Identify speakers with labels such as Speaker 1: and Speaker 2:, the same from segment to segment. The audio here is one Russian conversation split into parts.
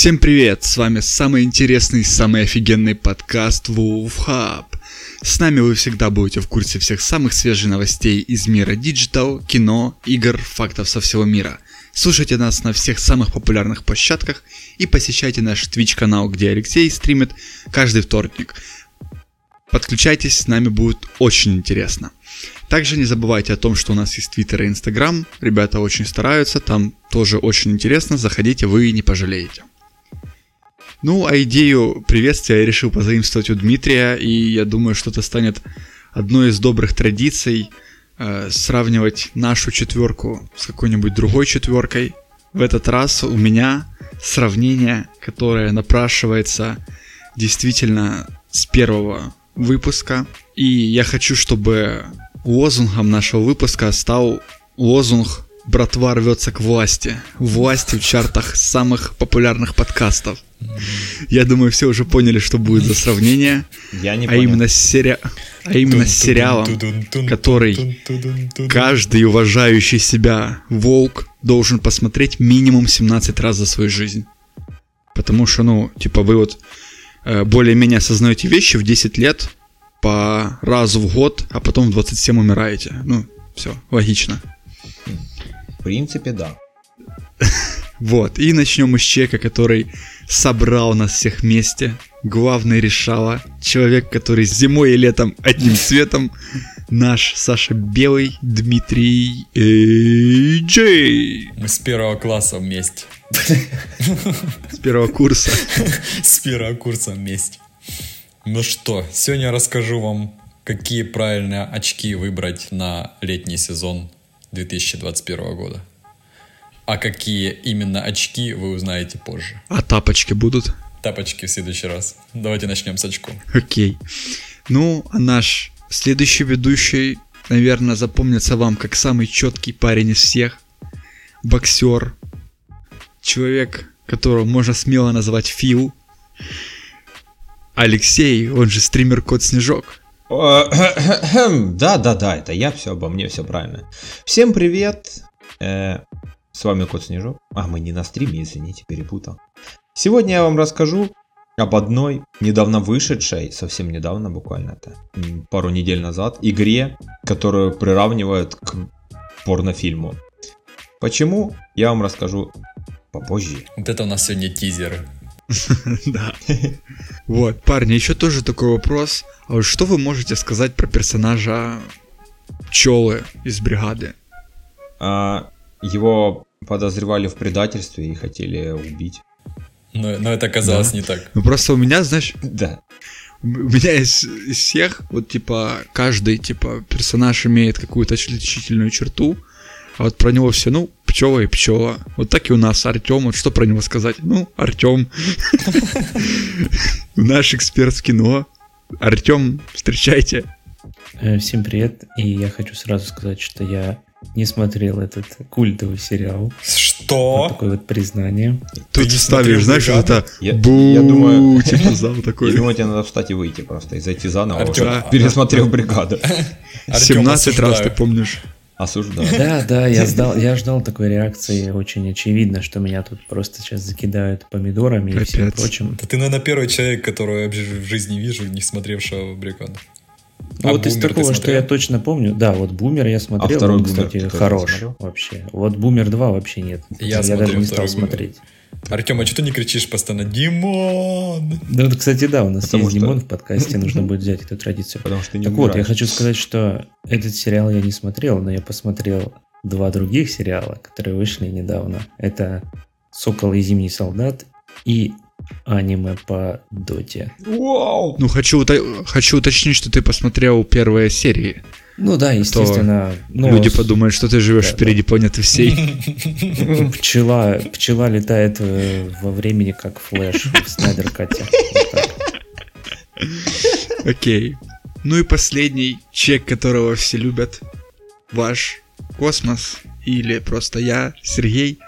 Speaker 1: Всем привет! С вами самый интересный, самый офигенный подкаст Wolf Hub. С нами вы всегда будете в курсе всех самых свежих новостей из мира digital, кино, игр, фактов со всего мира. Слушайте нас на всех самых популярных площадках и посещайте наш Twitch канал, где Алексей стримит каждый вторник. Подключайтесь, с нами будет очень интересно. Также не забывайте о том, что у нас есть Твиттер и Инстаграм. Ребята очень стараются, там тоже очень интересно. Заходите, вы не пожалеете. Ну, а идею приветствия я решил позаимствовать у Дмитрия, и я думаю, что это станет одной из добрых традиций э, сравнивать нашу четверку с какой-нибудь другой четверкой. В этот раз у меня сравнение, которое напрашивается действительно с первого выпуска. И я хочу, чтобы лозунгом нашего выпуска стал лозунг «Братва рвется к власти». Власти в чартах самых популярных подкастов. Я думаю, все уже поняли, что будет за сравнение.
Speaker 2: Я не
Speaker 1: а
Speaker 2: понял.
Speaker 1: именно сери... а именно с сериалом, который каждый уважающий себя волк должен посмотреть минимум 17 раз за свою жизнь. Потому что, ну, типа, вы вот э, более-менее осознаете вещи в 10 лет по разу в год, а потом в 27 умираете. Ну, все, логично.
Speaker 2: В принципе, да.
Speaker 1: Вот, и начнем мы с человека, который собрал нас всех вместе. Главный решала. Человек, который зимой и летом одним цветом. Наш Саша Белый, Дмитрий э, Джей.
Speaker 3: Мы с первого класса вместе.
Speaker 1: С первого курса.
Speaker 3: С первого курса вместе. Ну что, сегодня я расскажу вам, какие правильные очки выбрать на летний сезон 2021 года. А какие именно очки вы узнаете позже.
Speaker 1: А тапочки будут?
Speaker 3: Тапочки в следующий раз. Давайте начнем с очков.
Speaker 1: Окей. Ну, а наш следующий ведущий, наверное, запомнится вам как самый четкий парень из всех. Боксер. Человек, которого можно смело назвать Фил. Алексей, он же стример Кот Снежок.
Speaker 2: Да, да, да, это я, все обо мне, все правильно. Всем привет. Э, С вами Кот Снежок. А, мы не на стриме, извините, перепутал. Сегодня я вам расскажу об одной недавно вышедшей, совсем недавно, буквально это м, пару недель назад, игре, которую приравнивают к порнофильму. Почему? Я вам расскажу попозже.
Speaker 3: Вот это у нас сегодня тизеры.
Speaker 1: Да. Вот, парни, еще тоже такой вопрос. А вот что вы можете сказать про персонажа Пчелы из бригады?
Speaker 2: А, его подозревали в предательстве и хотели убить.
Speaker 3: Но, но это оказалось
Speaker 1: Да.
Speaker 3: не так.
Speaker 1: Ну просто у меня, знаешь,
Speaker 2: Да.
Speaker 1: У меня из, из всех, вот типа, каждый, типа, персонаж имеет какую-то отличительную черту, а вот про него все, ну, пчела и пчела. Вот так и у нас Артем, вот что про него сказать? Ну, Артем. Наш эксперт в кино. Артем, встречайте.
Speaker 4: Э, Всем привет, и я хочу сразу сказать, что я не смотрел этот культовый сериал. Вот
Speaker 3: Что?
Speaker 4: такое вот признание.
Speaker 1: Тут
Speaker 3: не
Speaker 1: ставишь, знаешь, вот
Speaker 3: «Бригаду»?
Speaker 1: это
Speaker 2: Я-
Speaker 1: бу,
Speaker 2: я думаю-
Speaker 1: типа зал
Speaker 2: Я
Speaker 1: такой.
Speaker 2: думаю, тебе надо встать и выйти просто, и зайти заново,
Speaker 3: Артём,
Speaker 2: уже
Speaker 3: а-
Speaker 2: пересмотрел бригаду.
Speaker 3: Артём,
Speaker 1: 17 раз,
Speaker 3: осуждаю.
Speaker 1: ты помнишь?
Speaker 2: Осуждаю.
Speaker 4: Да, да, я ждал, я ждал такой реакции. Очень очевидно, что меня тут просто сейчас закидают помидорами и всем
Speaker 1: Капец.
Speaker 4: прочим.
Speaker 3: Да ты, наверное, первый человек, которого я в жизни вижу, не смотревшего бригаду. А
Speaker 4: вот из
Speaker 3: «Бумер» ты
Speaker 4: такого, что я точно помню, да, вот Бумер я смотрел,
Speaker 2: второй
Speaker 4: он,
Speaker 2: «Бумер»
Speaker 4: кстати, хорош вообще. Вот Бумер 2 вообще нет.
Speaker 3: Я смотрел
Speaker 4: даже не стал
Speaker 3: «Бумер».
Speaker 4: смотреть.
Speaker 3: Артем, а что ты не кричишь постоянно? Димон!
Speaker 4: Да, вот, кстати, да, у нас
Speaker 2: Потому
Speaker 4: есть
Speaker 2: что-
Speaker 4: Димон в подкасте, нужно будет взять эту традицию.
Speaker 2: Потому что не
Speaker 4: Так вот, я
Speaker 2: умираешь.
Speaker 4: хочу сказать, что этот сериал я не смотрел, но я посмотрел два других сериала, которые вышли недавно. Это «Сокол и Зимний солдат» и аниме по Доте.
Speaker 2: Вау!
Speaker 1: Ну, хочу, хочу уточнить, что ты посмотрел первые серии.
Speaker 4: Ну да, естественно. ну,
Speaker 1: Люди подумают, что ты живешь
Speaker 4: да,
Speaker 1: впереди планеты всей.
Speaker 4: Пчела, пчела летает э, во времени, как флэш в так.
Speaker 1: Окей. Ну и последний, человек, которого все любят. Ваш космос или просто я, Сергей.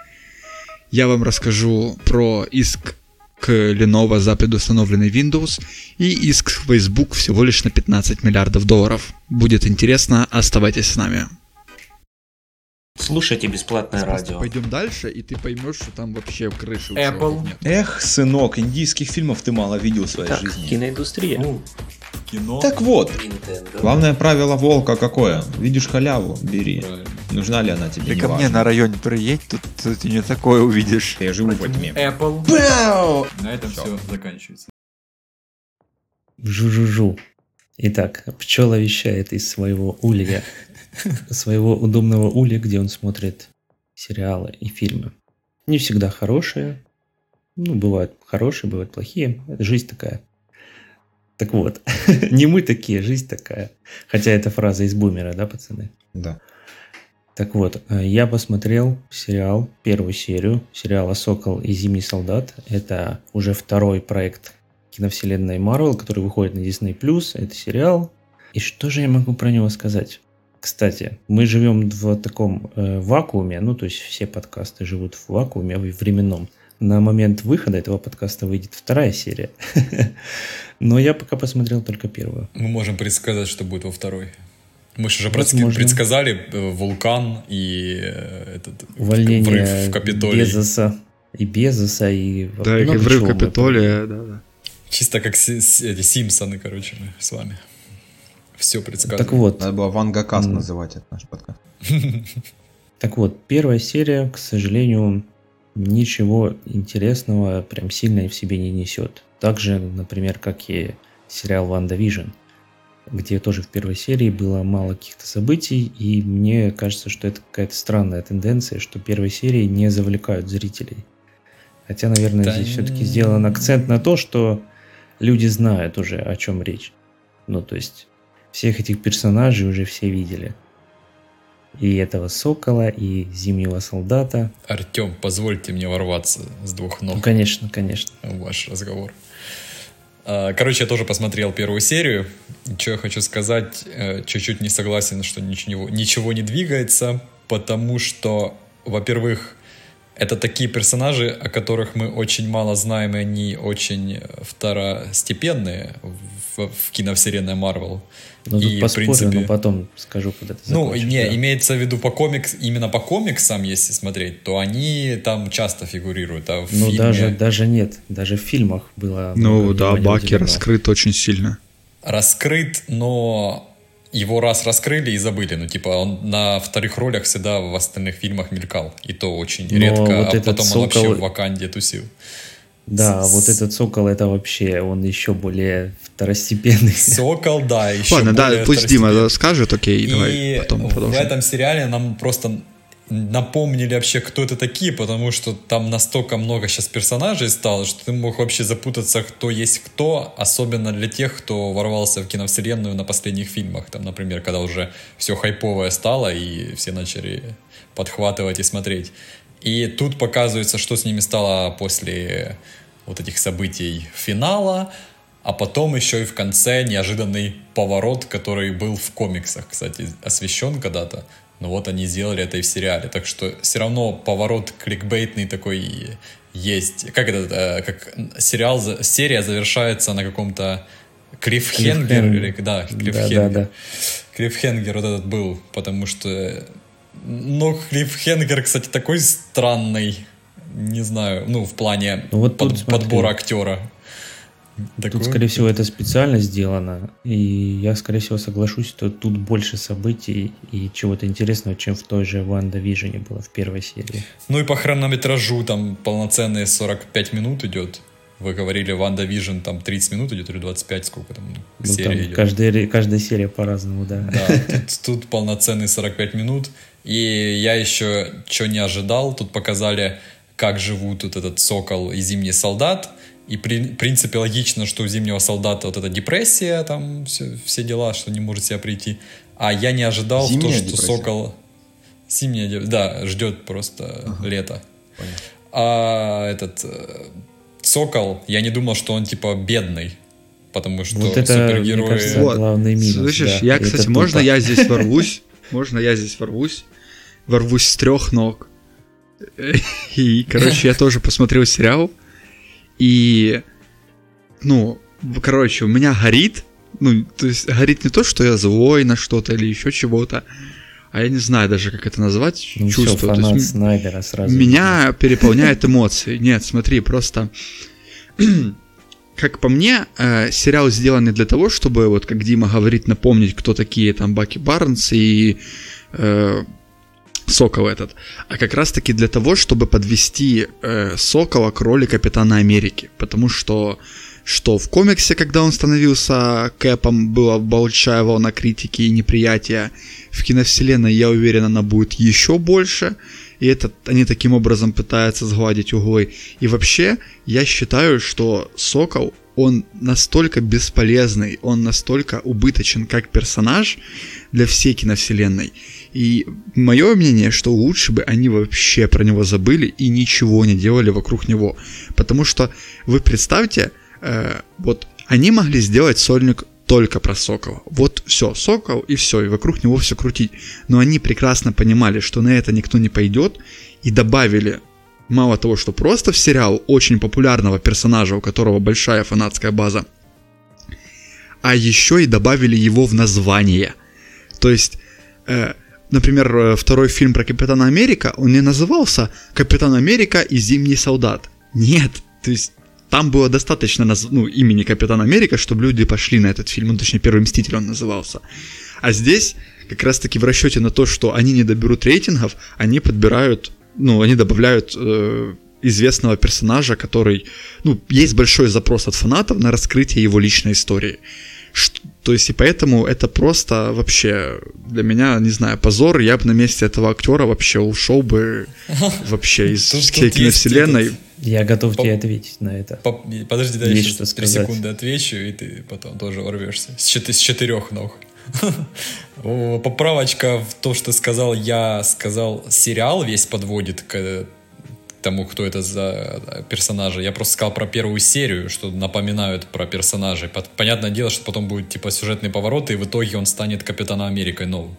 Speaker 1: Я вам расскажу про иск к Lenovo за предустановленный Windows и иск Facebook всего лишь на 15 миллиардов долларов. Будет интересно, оставайтесь с нами.
Speaker 4: Слушайте бесплатное радио.
Speaker 1: Пойдем дальше, и ты поймешь, что там вообще крыши у
Speaker 3: Apple.
Speaker 1: нет.
Speaker 2: Эх, сынок, индийских фильмов ты мало видел в своей
Speaker 4: Так,
Speaker 2: жизни.
Speaker 4: киноиндустрия.
Speaker 3: Ну, кино.
Speaker 2: Так вот,
Speaker 4: Nintendo.
Speaker 2: главное правило волка какое? Видишь халяву, бери.
Speaker 3: Правильно.
Speaker 2: Нужна ли она тебе?
Speaker 5: Ты ко мне
Speaker 2: неважно.
Speaker 5: на районе приедь, тут, тут ты не такое увидишь.
Speaker 2: Я живу во тьме.
Speaker 3: Apple.
Speaker 2: Бау!
Speaker 3: На этом
Speaker 2: Всё.
Speaker 3: все заканчивается.
Speaker 4: Жу-жу-жу. Итак, пчела вещает из своего улья, своего удобного улья, где он смотрит сериалы и фильмы. Не всегда хорошие, ну, бывают хорошие, бывают плохие. Это жизнь такая. Так вот, не мы такие, жизнь такая. Хотя это фраза из бумера, да, пацаны?
Speaker 2: Да.
Speaker 4: Так вот, э, я посмотрел сериал, первую серию сериала «Сокол и Зимний солдат». Это уже второй проект киновселенной Marvel, который выходит на Disney+. Это сериал. И что же я могу про него сказать? Кстати, мы живем в таком э, вакууме, ну, то есть все подкасты живут в вакууме временном. На момент выхода этого подкаста выйдет вторая серия. Но я пока посмотрел только первую.
Speaker 3: Мы можем предсказать, что будет во второй. Мы же уже
Speaker 4: Возможно.
Speaker 3: предсказали э, вулкан и э, этот
Speaker 4: Увольнение
Speaker 3: взрыв в Капитолии.
Speaker 4: Безоса и Безоса, и
Speaker 1: Да, и
Speaker 4: мы
Speaker 1: Капитолия, да, да.
Speaker 3: Чисто как си- эти Симпсоны, короче, мы с вами. Все предсказываем.
Speaker 4: Так вот,
Speaker 2: Надо было Вангакаст
Speaker 4: М.
Speaker 2: называть этот наш подкаст.
Speaker 4: так вот, первая серия, к сожалению, ничего интересного прям сильно в себе не несет. Так же, например, как и сериал «WandaVision», где тоже в первой серии было мало каких-то событий, и мне кажется, что это какая-то странная тенденция, что первые серии не завлекают зрителей. Хотя, наверное,
Speaker 3: Да
Speaker 4: здесь все-таки сделан акцент на то, что люди знают уже, о чем речь. Ну, то есть, всех этих персонажей уже все видели. И этого сокола, и зимнего солдата.
Speaker 3: Артем, позвольте мне ворваться с двух
Speaker 4: Ну,
Speaker 3: ног
Speaker 4: конечно, конечно.
Speaker 3: в ваш разговор. А, Короче, я тоже посмотрел первую серию. Что я хочу сказать, э, чуть-чуть не согласен, что ничего, ничего не двигается, потому что, во-первых, это такие персонажи, о которых мы очень мало знаем, и они очень второстепенные в, в киновселенной Марвел.
Speaker 4: Ну, тут
Speaker 3: И, в принципе-
Speaker 4: но потом скажу, когда ты
Speaker 3: Ну, не,
Speaker 4: да.
Speaker 3: имеется в виду по комикс, именно по комиксам, если смотреть, то они там часто фигурируют, а в
Speaker 4: Ну,
Speaker 3: фильме
Speaker 4: даже, даже нет. Даже в фильмах было...
Speaker 1: Ну да, Баки раскрыт очень сильно.
Speaker 3: раскрыт, но его раз раскрыли и забыли. Ну, типа, он на вторых ролях всегда в остальных фильмах мелькал. И то очень
Speaker 4: Но
Speaker 3: редко,
Speaker 4: вот
Speaker 3: а
Speaker 4: этот
Speaker 3: потом он вообще
Speaker 4: «Сокол»
Speaker 3: в Ваканде тусил.
Speaker 4: Да, а вот этот сокол, это вообще, он еще более второстепенный.
Speaker 3: Сокол, да, еще
Speaker 1: Ладно, да,
Speaker 3: более
Speaker 1: пусть Дима скажет, окей, давай
Speaker 3: И
Speaker 1: потом
Speaker 3: в
Speaker 1: продолжим.
Speaker 3: этом сериале нам просто напомнили вообще, кто это такие, потому что там настолько много сейчас персонажей стало, что ты мог вообще запутаться, кто есть кто, особенно для тех, кто ворвался в киновселенную на последних фильмах. Там, например, когда уже все хайповое стало, и все начали подхватывать и смотреть. И тут показывается, что с ними стало после вот этих событий финала, а потом еще и в конце неожиданный поворот, который был в комиксах, кстати, освещен когда-то. Но вот они сделали это и в сериале. Так что все равно поворот кликбейтный такой есть. Как это, э, как сериал, серия завершается на каком-то клиффхенгер, или, да,
Speaker 4: Да,
Speaker 3: клиффхенгер.
Speaker 4: да, да.
Speaker 3: Клиффхенгер вот этот был, потому что... Ну, Клиффхенгер, кстати, такой странный. Не знаю, ну, в плане
Speaker 4: Ну, вот
Speaker 3: под-
Speaker 4: смотри.
Speaker 3: подбора актера.
Speaker 4: Тут,
Speaker 3: Такой-
Speaker 4: скорее всего, это специально сделано. И я, скорее всего, соглашусь, что тут больше событий и чего-то интересного, чем в той же WandaVision е было в первой серии.
Speaker 3: Ну и по хронометражу там полноценные 45 минут идет. Вы говорили, WandaVision там 30 минут идет или 25, сколько там
Speaker 4: Ну,
Speaker 3: серия
Speaker 4: там
Speaker 3: идет.
Speaker 4: каждая, каждая серия по-разному, да.
Speaker 3: Да, тут, тут полноценные 45 минут. И я еще что не ожидал, тут показали, как живут вот этот сокол и зимний солдат. И при, в принципе логично, что у зимнего солдата вот эта депрессия, там все, все дела, что не может себя прийти. А я не ожидал,
Speaker 2: Зимняя
Speaker 3: то, что
Speaker 2: депрессия?
Speaker 3: сокол... Зимняя, да, ждет просто лето.
Speaker 2: Понятно.
Speaker 3: А этот э, сокол, я не думал, что он типа бедный. Потому что
Speaker 4: Вот это, мне
Speaker 3: супергерои...
Speaker 4: кажется,
Speaker 1: Вот.
Speaker 4: главный минус.
Speaker 1: Слышишь,
Speaker 4: да.
Speaker 1: я,
Speaker 4: Это
Speaker 1: кстати,
Speaker 4: тупо.
Speaker 1: можно я здесь ворвусь? Можно я здесь ворвусь? Ворвусь с трех ног. И, короче, я тоже посмотрел сериал. И, ну, короче, у меня горит. Ну, то есть горит не то, что я злой на что-то или еще чего-то. а я не знаю даже, как это назвать,
Speaker 4: Ну все,
Speaker 1: чувство. То
Speaker 4: фанат
Speaker 1: есть
Speaker 4: Снайдера сразу.
Speaker 1: меня переполняет эмоции. Нет, смотри, просто как по мне, э, сериал сделанный для того, чтобы, вот как Дима говорит, напомнить, кто такие там Баки Барнс и э, Сокол этот, а как раз-таки для того, чтобы подвести э, Сокола к роли Капитана Америки, потому что что в комиксе, когда он становился Кэпом, была большая волна критики и неприятия. В киновселенной, я уверен, она будет еще больше. И это они таким образом пытаются сгладить углы. И вообще, я считаю, что Сокол, он настолько бесполезный, он настолько убыточен как персонаж для всей киновселенной. И мое мнение, что лучше бы они вообще про него забыли и ничего не делали вокруг него. Потому что вы представьте, э, вот они могли сделать сольник только про Сокола. Вот все, Сокол и все, и вокруг него все крутить. Но они прекрасно понимали, что на это никто не пойдет, и добавили, мало того, что просто в сериал очень популярного персонажа, у которого большая фанатская база, а еще и добавили его в название. То есть, э, например, э, второй фильм про Капитана Америка, он не назывался Капитан Америка и Зимний солдат. Нет, то есть там было достаточно наз... ну, имени Капитан Америка, чтобы люди пошли на этот фильм. Ну, точнее, Первый Мститель он назывался. А здесь, как раз-таки в расчете на то, что они не доберут рейтингов, они подбирают, ну, они добавляют э, известного персонажа, который, ну, есть большой запрос от фанатов на раскрытие его личной истории. То есть, и поэтому это просто вообще для меня, не знаю, позор. Я бы на месте этого актера вообще ушел бы вообще из всей киновселенной.
Speaker 4: Я готов тебе ответить на это.
Speaker 3: По- Подожди,
Speaker 4: Есть
Speaker 3: я сейчас 3
Speaker 4: сказать.
Speaker 3: секунды отвечу, и ты потом тоже ворвешься. С, чет- с четырех ног. Поправочка в то, что сказал я, сказал, сериал весь подводит к тому, кто это за персонажи. Я просто сказал про первую серию, что напоминают про персонажей. Понятное дело, что потом будет типа сюжетный поворот, и в итоге он станет Капитаном Америкой новым.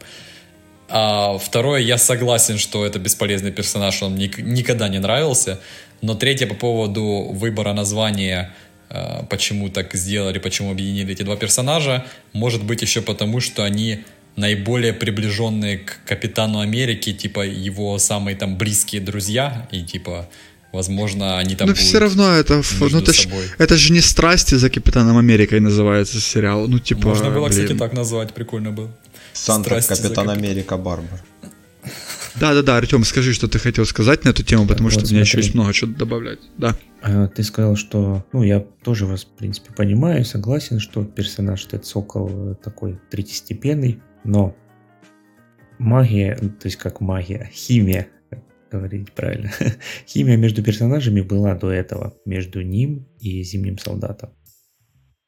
Speaker 3: А второе, я согласен, что это бесполезный персонаж, он мне никогда не нравился. Но третье по поводу выбора названия, э, почему так сделали, почему объединили эти два персонажа, может быть еще потому, что они наиболее приближенные к Капитану Америки, типа его самые там близкие друзья, и типа, возможно, они там
Speaker 1: Но
Speaker 3: будут
Speaker 1: все равно это, ну, это, ж, это же не страсти за Капитаном Америкой называется сериал. Ну, типа,
Speaker 3: Можно было, кстати,
Speaker 1: блин.
Speaker 3: так назвать, прикольно было.
Speaker 2: Санта Капитан. Америка Барбар.
Speaker 1: Да-да-да, Артем, скажи, что ты хотел сказать на эту тему, потому
Speaker 4: вот
Speaker 1: что у меня еще есть много чего добавлять. Да.
Speaker 4: А, Ты сказал, что, ну, я тоже вас, в принципе, понимаю, согласен, что персонаж Тед Сокол э, такой третьестепенный, но магия, ну, то есть как магия, химия, как говорить правильно, химия между персонажами была до этого, между ним и Зимним Солдатом.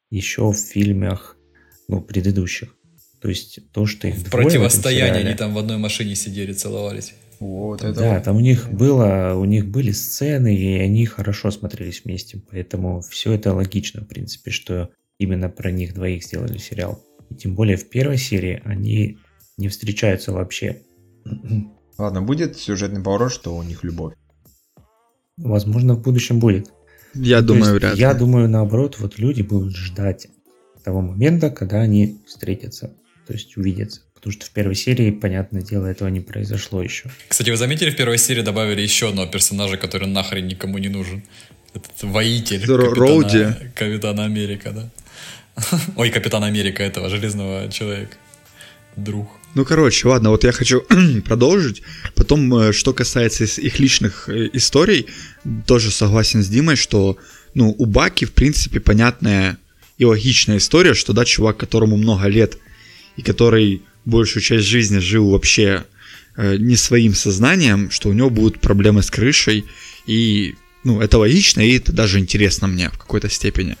Speaker 4: Еще в фильмах, ну, предыдущих. То есть то, что их двое в этом
Speaker 3: Противостояние,
Speaker 4: сериале-
Speaker 3: они там в одной машине сидели, целовались.
Speaker 2: Вот это
Speaker 4: Да,
Speaker 2: вот.
Speaker 4: там у них было, у них были сцены, и они хорошо смотрелись вместе. Поэтому все это логично, в принципе, что именно про них двоих сделали сериал. И тем более в первой серии они не встречаются вообще.
Speaker 2: Ладно, будет сюжетный поворот, что у них любовь.
Speaker 4: Возможно, в будущем будет.
Speaker 1: Я
Speaker 4: То
Speaker 1: думаю,
Speaker 4: есть,
Speaker 1: вряд
Speaker 4: Я
Speaker 1: ли.
Speaker 4: думаю, наоборот, вот люди будут ждать того момента, когда они встретятся, то есть увидятся. Потому что в первой серии, понятное дело, этого не произошло еще.
Speaker 3: Кстати, вы заметили, в первой серии добавили еще одного персонажа, который нахрен никому не нужен. Этот воитель.
Speaker 1: Ро-
Speaker 3: Капитана-
Speaker 1: Роуди.
Speaker 3: Капитана Америка, да. Ой, Капитан Америка этого, Железного Человека. Друг.
Speaker 1: Ну, короче, ладно, вот я хочу продолжить. Потом, э, что касается их личных э, историй, тоже согласен с Димой, что, ну, у Баки, в принципе, понятная и логичная история, что, да, чувак, которому много лет, и который большую часть жизни жил вообще э, не своим сознанием, что у него будут проблемы с крышей, и, ну, это логично, и это даже интересно мне в какой-то степени.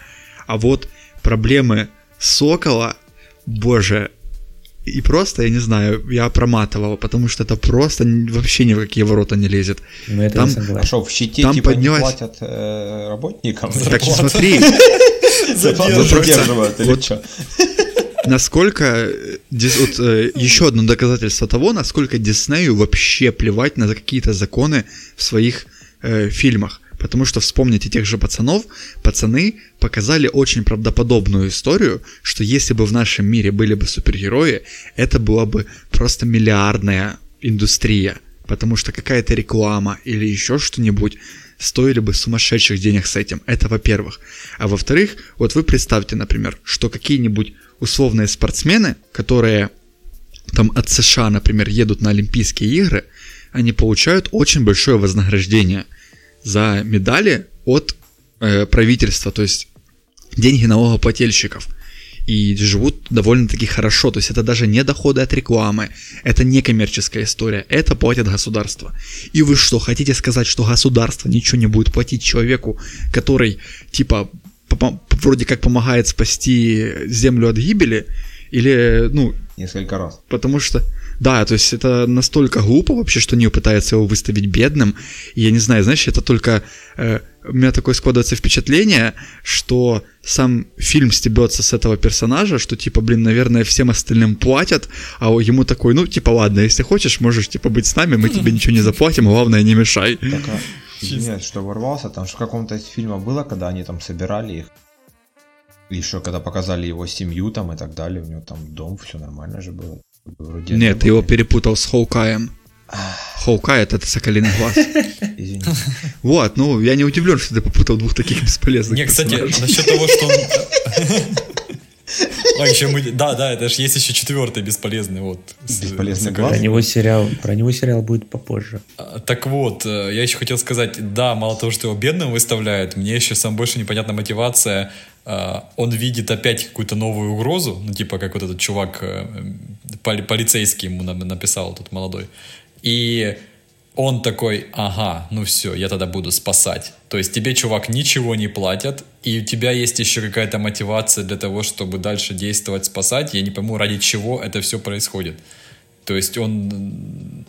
Speaker 1: А вот проблемы Сокола, боже, и просто, я не знаю, я проматывал, потому что это просто вообще ни в какие ворота не лезет.
Speaker 4: Но это
Speaker 1: Там-
Speaker 4: я
Speaker 2: А что, в щите
Speaker 1: Там
Speaker 2: типа
Speaker 1: поднялась-
Speaker 2: не платят э, работникам?
Speaker 1: Так
Speaker 3: Зарплата.
Speaker 1: смотри,
Speaker 2: задерживают или что?
Speaker 1: насколько э, вот, э, еще одно доказательство того, насколько Диснею вообще плевать на какие-то законы в своих э, фильмах. Потому что вспомните тех же пацанов, пацаны показали очень правдоподобную историю, что если бы в нашем мире были бы супергерои, это была бы просто миллиардная индустрия. Потому что какая-то реклама или еще что-нибудь стоили бы сумасшедших денег с этим. Это во-первых. А во-вторых, вот вы представьте, например, что какие-нибудь условные спортсмены, которые там от США, например, едут на Олимпийские игры, они получают очень большое вознаграждение за медали от э, правительства, то есть деньги налогоплательщиков. И живут довольно-таки хорошо. То есть это даже не доходы от рекламы, это не коммерческая история, это платит государство. И вы что, хотите сказать, что государство ничего не будет платить человеку, который типа вроде как помогает спасти землю от гибели? Или, ну...
Speaker 2: Несколько раз.
Speaker 1: Потому что да, то есть это настолько глупо вообще, что они пытаются его выставить бедным. И я не знаю, знаешь, это только... Э, у меня такое складывается впечатление, что сам фильм стебется с этого персонажа, что типа, блин, наверное, всем остальным платят, а ему такой, ну, типа, ладно, если хочешь, можешь, типа, быть с нами, мы тебе ничего не заплатим, главное, не мешай.
Speaker 2: Так, а, нет, что ворвался, там же в каком-то из фильмов было, когда они там собирали их, еще когда показали его семью там и так далее, у него там дом, все нормально же было.
Speaker 1: Вроде Нет, ты его перепутал с Хоукаем. Хоукай это соколиный глаз.
Speaker 2: Извините.
Speaker 1: Вот, ну я не удивлен, что ты попутал двух таких бесполезных.
Speaker 3: Не, кстати, насчет того, что он... А, еще мы... Да, да, это же есть еще четвертый бесполезный, вот.
Speaker 2: Бесполезный глаз?
Speaker 4: Про него сериал, про него сериал будет попозже.
Speaker 3: А, так вот, э, я еще хотел сказать, да, мало того, что его бедным выставляют, мне еще сам больше непонятна мотивация. Э, он видит опять какую-то новую угрозу, ну, типа, как вот этот чувак, э, полицейский ему написал, тут молодой. И он такой, ага, ну все, я тогда буду спасать. То есть тебе, чувак, ничего не платят, и у тебя есть еще какая-то мотивация для того, чтобы дальше действовать, спасать. Я не пойму, ради чего это все происходит. То есть он,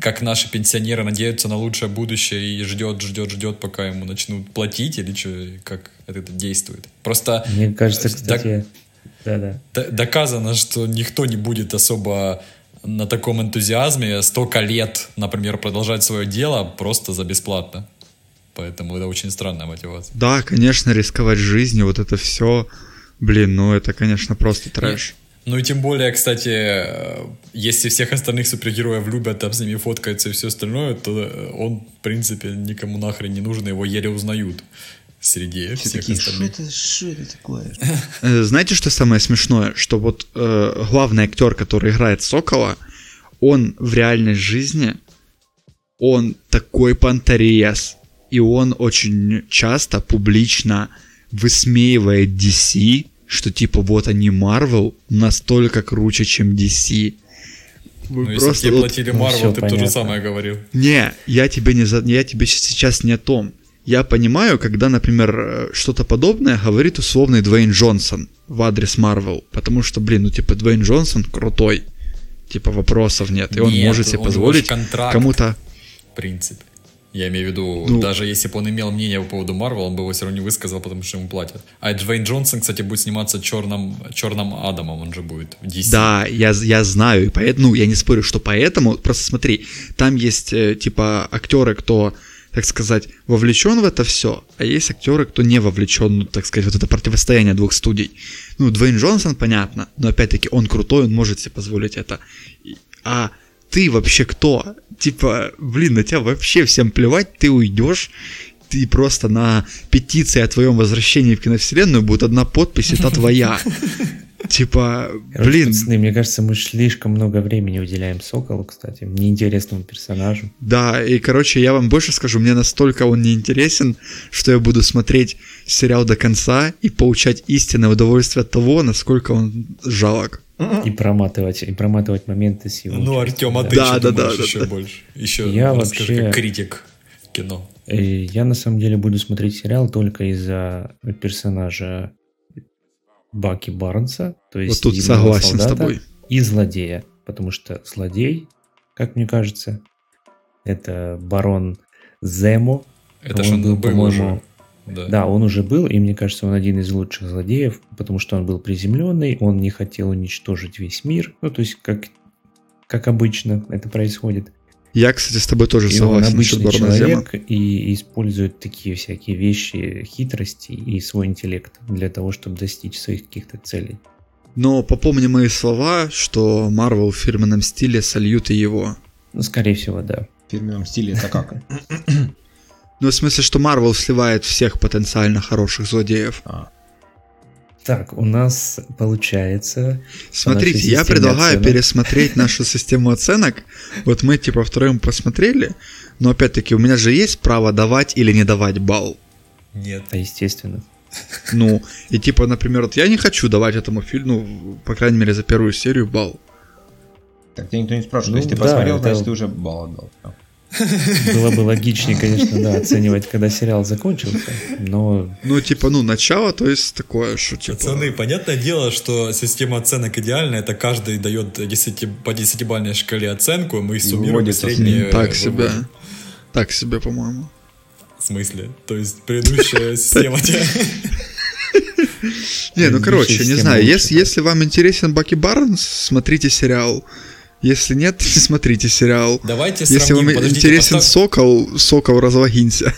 Speaker 3: как наши пенсионеры, надеются на лучшее будущее и ждет, ждет, ждет, пока ему начнут платить, или что, как это действует. Просто...
Speaker 4: Мне кажется, кстати...
Speaker 3: Да-да. Доказано, что никто не будет особо на таком энтузиазме столько лет, например, продолжать свое дело просто за бесплатно. Поэтому это очень странная мотивация.
Speaker 1: Да, конечно, рисковать жизнью, вот это все, блин, ну это, конечно, просто трэш.
Speaker 3: Ну и тем более, кстати, если всех остальных супергероев любят, там с ними фоткаются и все остальное, то он, в принципе, никому нахрен не нужен, его еле узнают среди Все всех такие, остальных.
Speaker 2: Что это, что это такое?
Speaker 1: Э, знаете, что самое смешное? Что вот э, главный актер, который играет Сокола, он в реальной жизни, он такой понторез, и он очень часто публично высмеивает DC, что типа вот они Marvel настолько круче, чем DC.
Speaker 3: Вы ну, просто если тебе платили Marvel, ну, ты понятно. то же самое говорил.
Speaker 1: Не, я тебе не за... я тебе сейчас не о том я понимаю, когда, например, э, что-то подобное говорит условный Двейн Джонсон в адрес Марвел, потому что, блин, ну типа Двейн Джонсон крутой, типа вопросов нет, и он нет, может себе позволить кому-то...
Speaker 3: В принципе. Я имею в виду, ну, даже если бы он имел мнение по поводу Марвел, он бы его все равно не высказал, потому что ему платят. А Двейн Джонсон, кстати, будет сниматься черным, черным Адамом, он же будет в DC.
Speaker 1: Да, я, я знаю, и поэтому, ну, я не спорю, что поэтому, просто смотри, там есть, э, типа, актеры, кто так сказать, вовлечен в это все, а есть актеры, кто не вовлечен, ну, так сказать, вот это противостояние двух студий. Ну, Дуэйн Джонсон, понятно, но опять-таки он крутой, он может себе позволить это. А ты вообще кто? Типа, блин, на тебя вообще всем плевать, ты уйдешь, ты просто на петиции о твоем возвращении в киновселенную будет одна подпись, это твоя. Типа, Короче, блин.
Speaker 4: Пацаны, мне кажется, мы слишком много времени уделяем Соколу, кстати, неинтересному персонажу.
Speaker 1: Да, и, короче, я вам больше скажу, мне настолько он неинтересен, что я буду смотреть сериал до конца и получать истинное удовольствие от того, насколько он жалок.
Speaker 4: И проматывать, и проматывать моменты с его.
Speaker 3: Ну, Артем, а ты да, еще да, думаешь да, еще да. больше? Еще
Speaker 4: я расскажи, вообще...
Speaker 3: как критик кино.
Speaker 4: Э, я на самом деле буду смотреть сериал только из-за персонажа Баки Барнса, то есть
Speaker 1: вот тут согласен с тобой.
Speaker 4: и злодея, потому что злодей, как мне кажется, это барон Земо.
Speaker 3: Это же он был, по-моему,
Speaker 4: да. да, он уже был, и мне кажется, он один из лучших злодеев, потому что он был приземленный, он не хотел уничтожить весь мир, ну, то есть, как, как обычно это происходит.
Speaker 1: Я, кстати, с тобой тоже
Speaker 4: И он
Speaker 1: согласен насчет
Speaker 4: обычный
Speaker 1: Барона Зема.
Speaker 4: человек и использует такие всякие вещи, хитрости и свой интеллект для того, чтобы достичь своих каких-то целей.
Speaker 1: Но попомни мои слова, что Марвел в фирменном стиле сольют и его.
Speaker 4: Ну, скорее всего, да.
Speaker 2: В фирменном стиле это как?
Speaker 1: Ну, в смысле, что Марвел сливает всех потенциально хороших злодеев.
Speaker 2: А,
Speaker 4: Так, у нас получается...
Speaker 1: Смотрите, я предлагаю
Speaker 4: оценок.
Speaker 1: пересмотреть нашу систему оценок. Вот мы типа втроем посмотрели, но опять-таки у меня же есть право давать или не давать балл.
Speaker 3: Нет.
Speaker 4: Да, естественно.
Speaker 1: Ну, и типа, например, вот я не хочу давать этому фильму, ну, по крайней мере, за первую серию балл.
Speaker 2: Так тебя никто не спрашивает.
Speaker 4: Ну
Speaker 2: Если ты
Speaker 4: да,
Speaker 2: посмотрел,
Speaker 4: это-
Speaker 2: значит ты уже балл отдал.
Speaker 4: Было бы логичнее, конечно, да, оценивать, когда сериал закончился, но
Speaker 1: Ну, типа, ну, начало, то есть такое, что типа...
Speaker 3: Пацаны, понятное дело, что система оценок идеальная, это каждый дает 10, по 10-бальной шкале оценку, мы суммируем среднее
Speaker 1: Так себе. Так себе, по-моему.
Speaker 3: В смысле? То есть предыдущая система...
Speaker 1: Не, ну короче, не знаю, если вам интересен Баки Барнс, смотрите сериал. Если нет, не смотрите сериал.
Speaker 3: Давайте
Speaker 1: Если
Speaker 3: сравним,
Speaker 1: вам
Speaker 3: подождите,
Speaker 1: интересен
Speaker 3: постав-
Speaker 1: Сокол, Сокол разлогинься.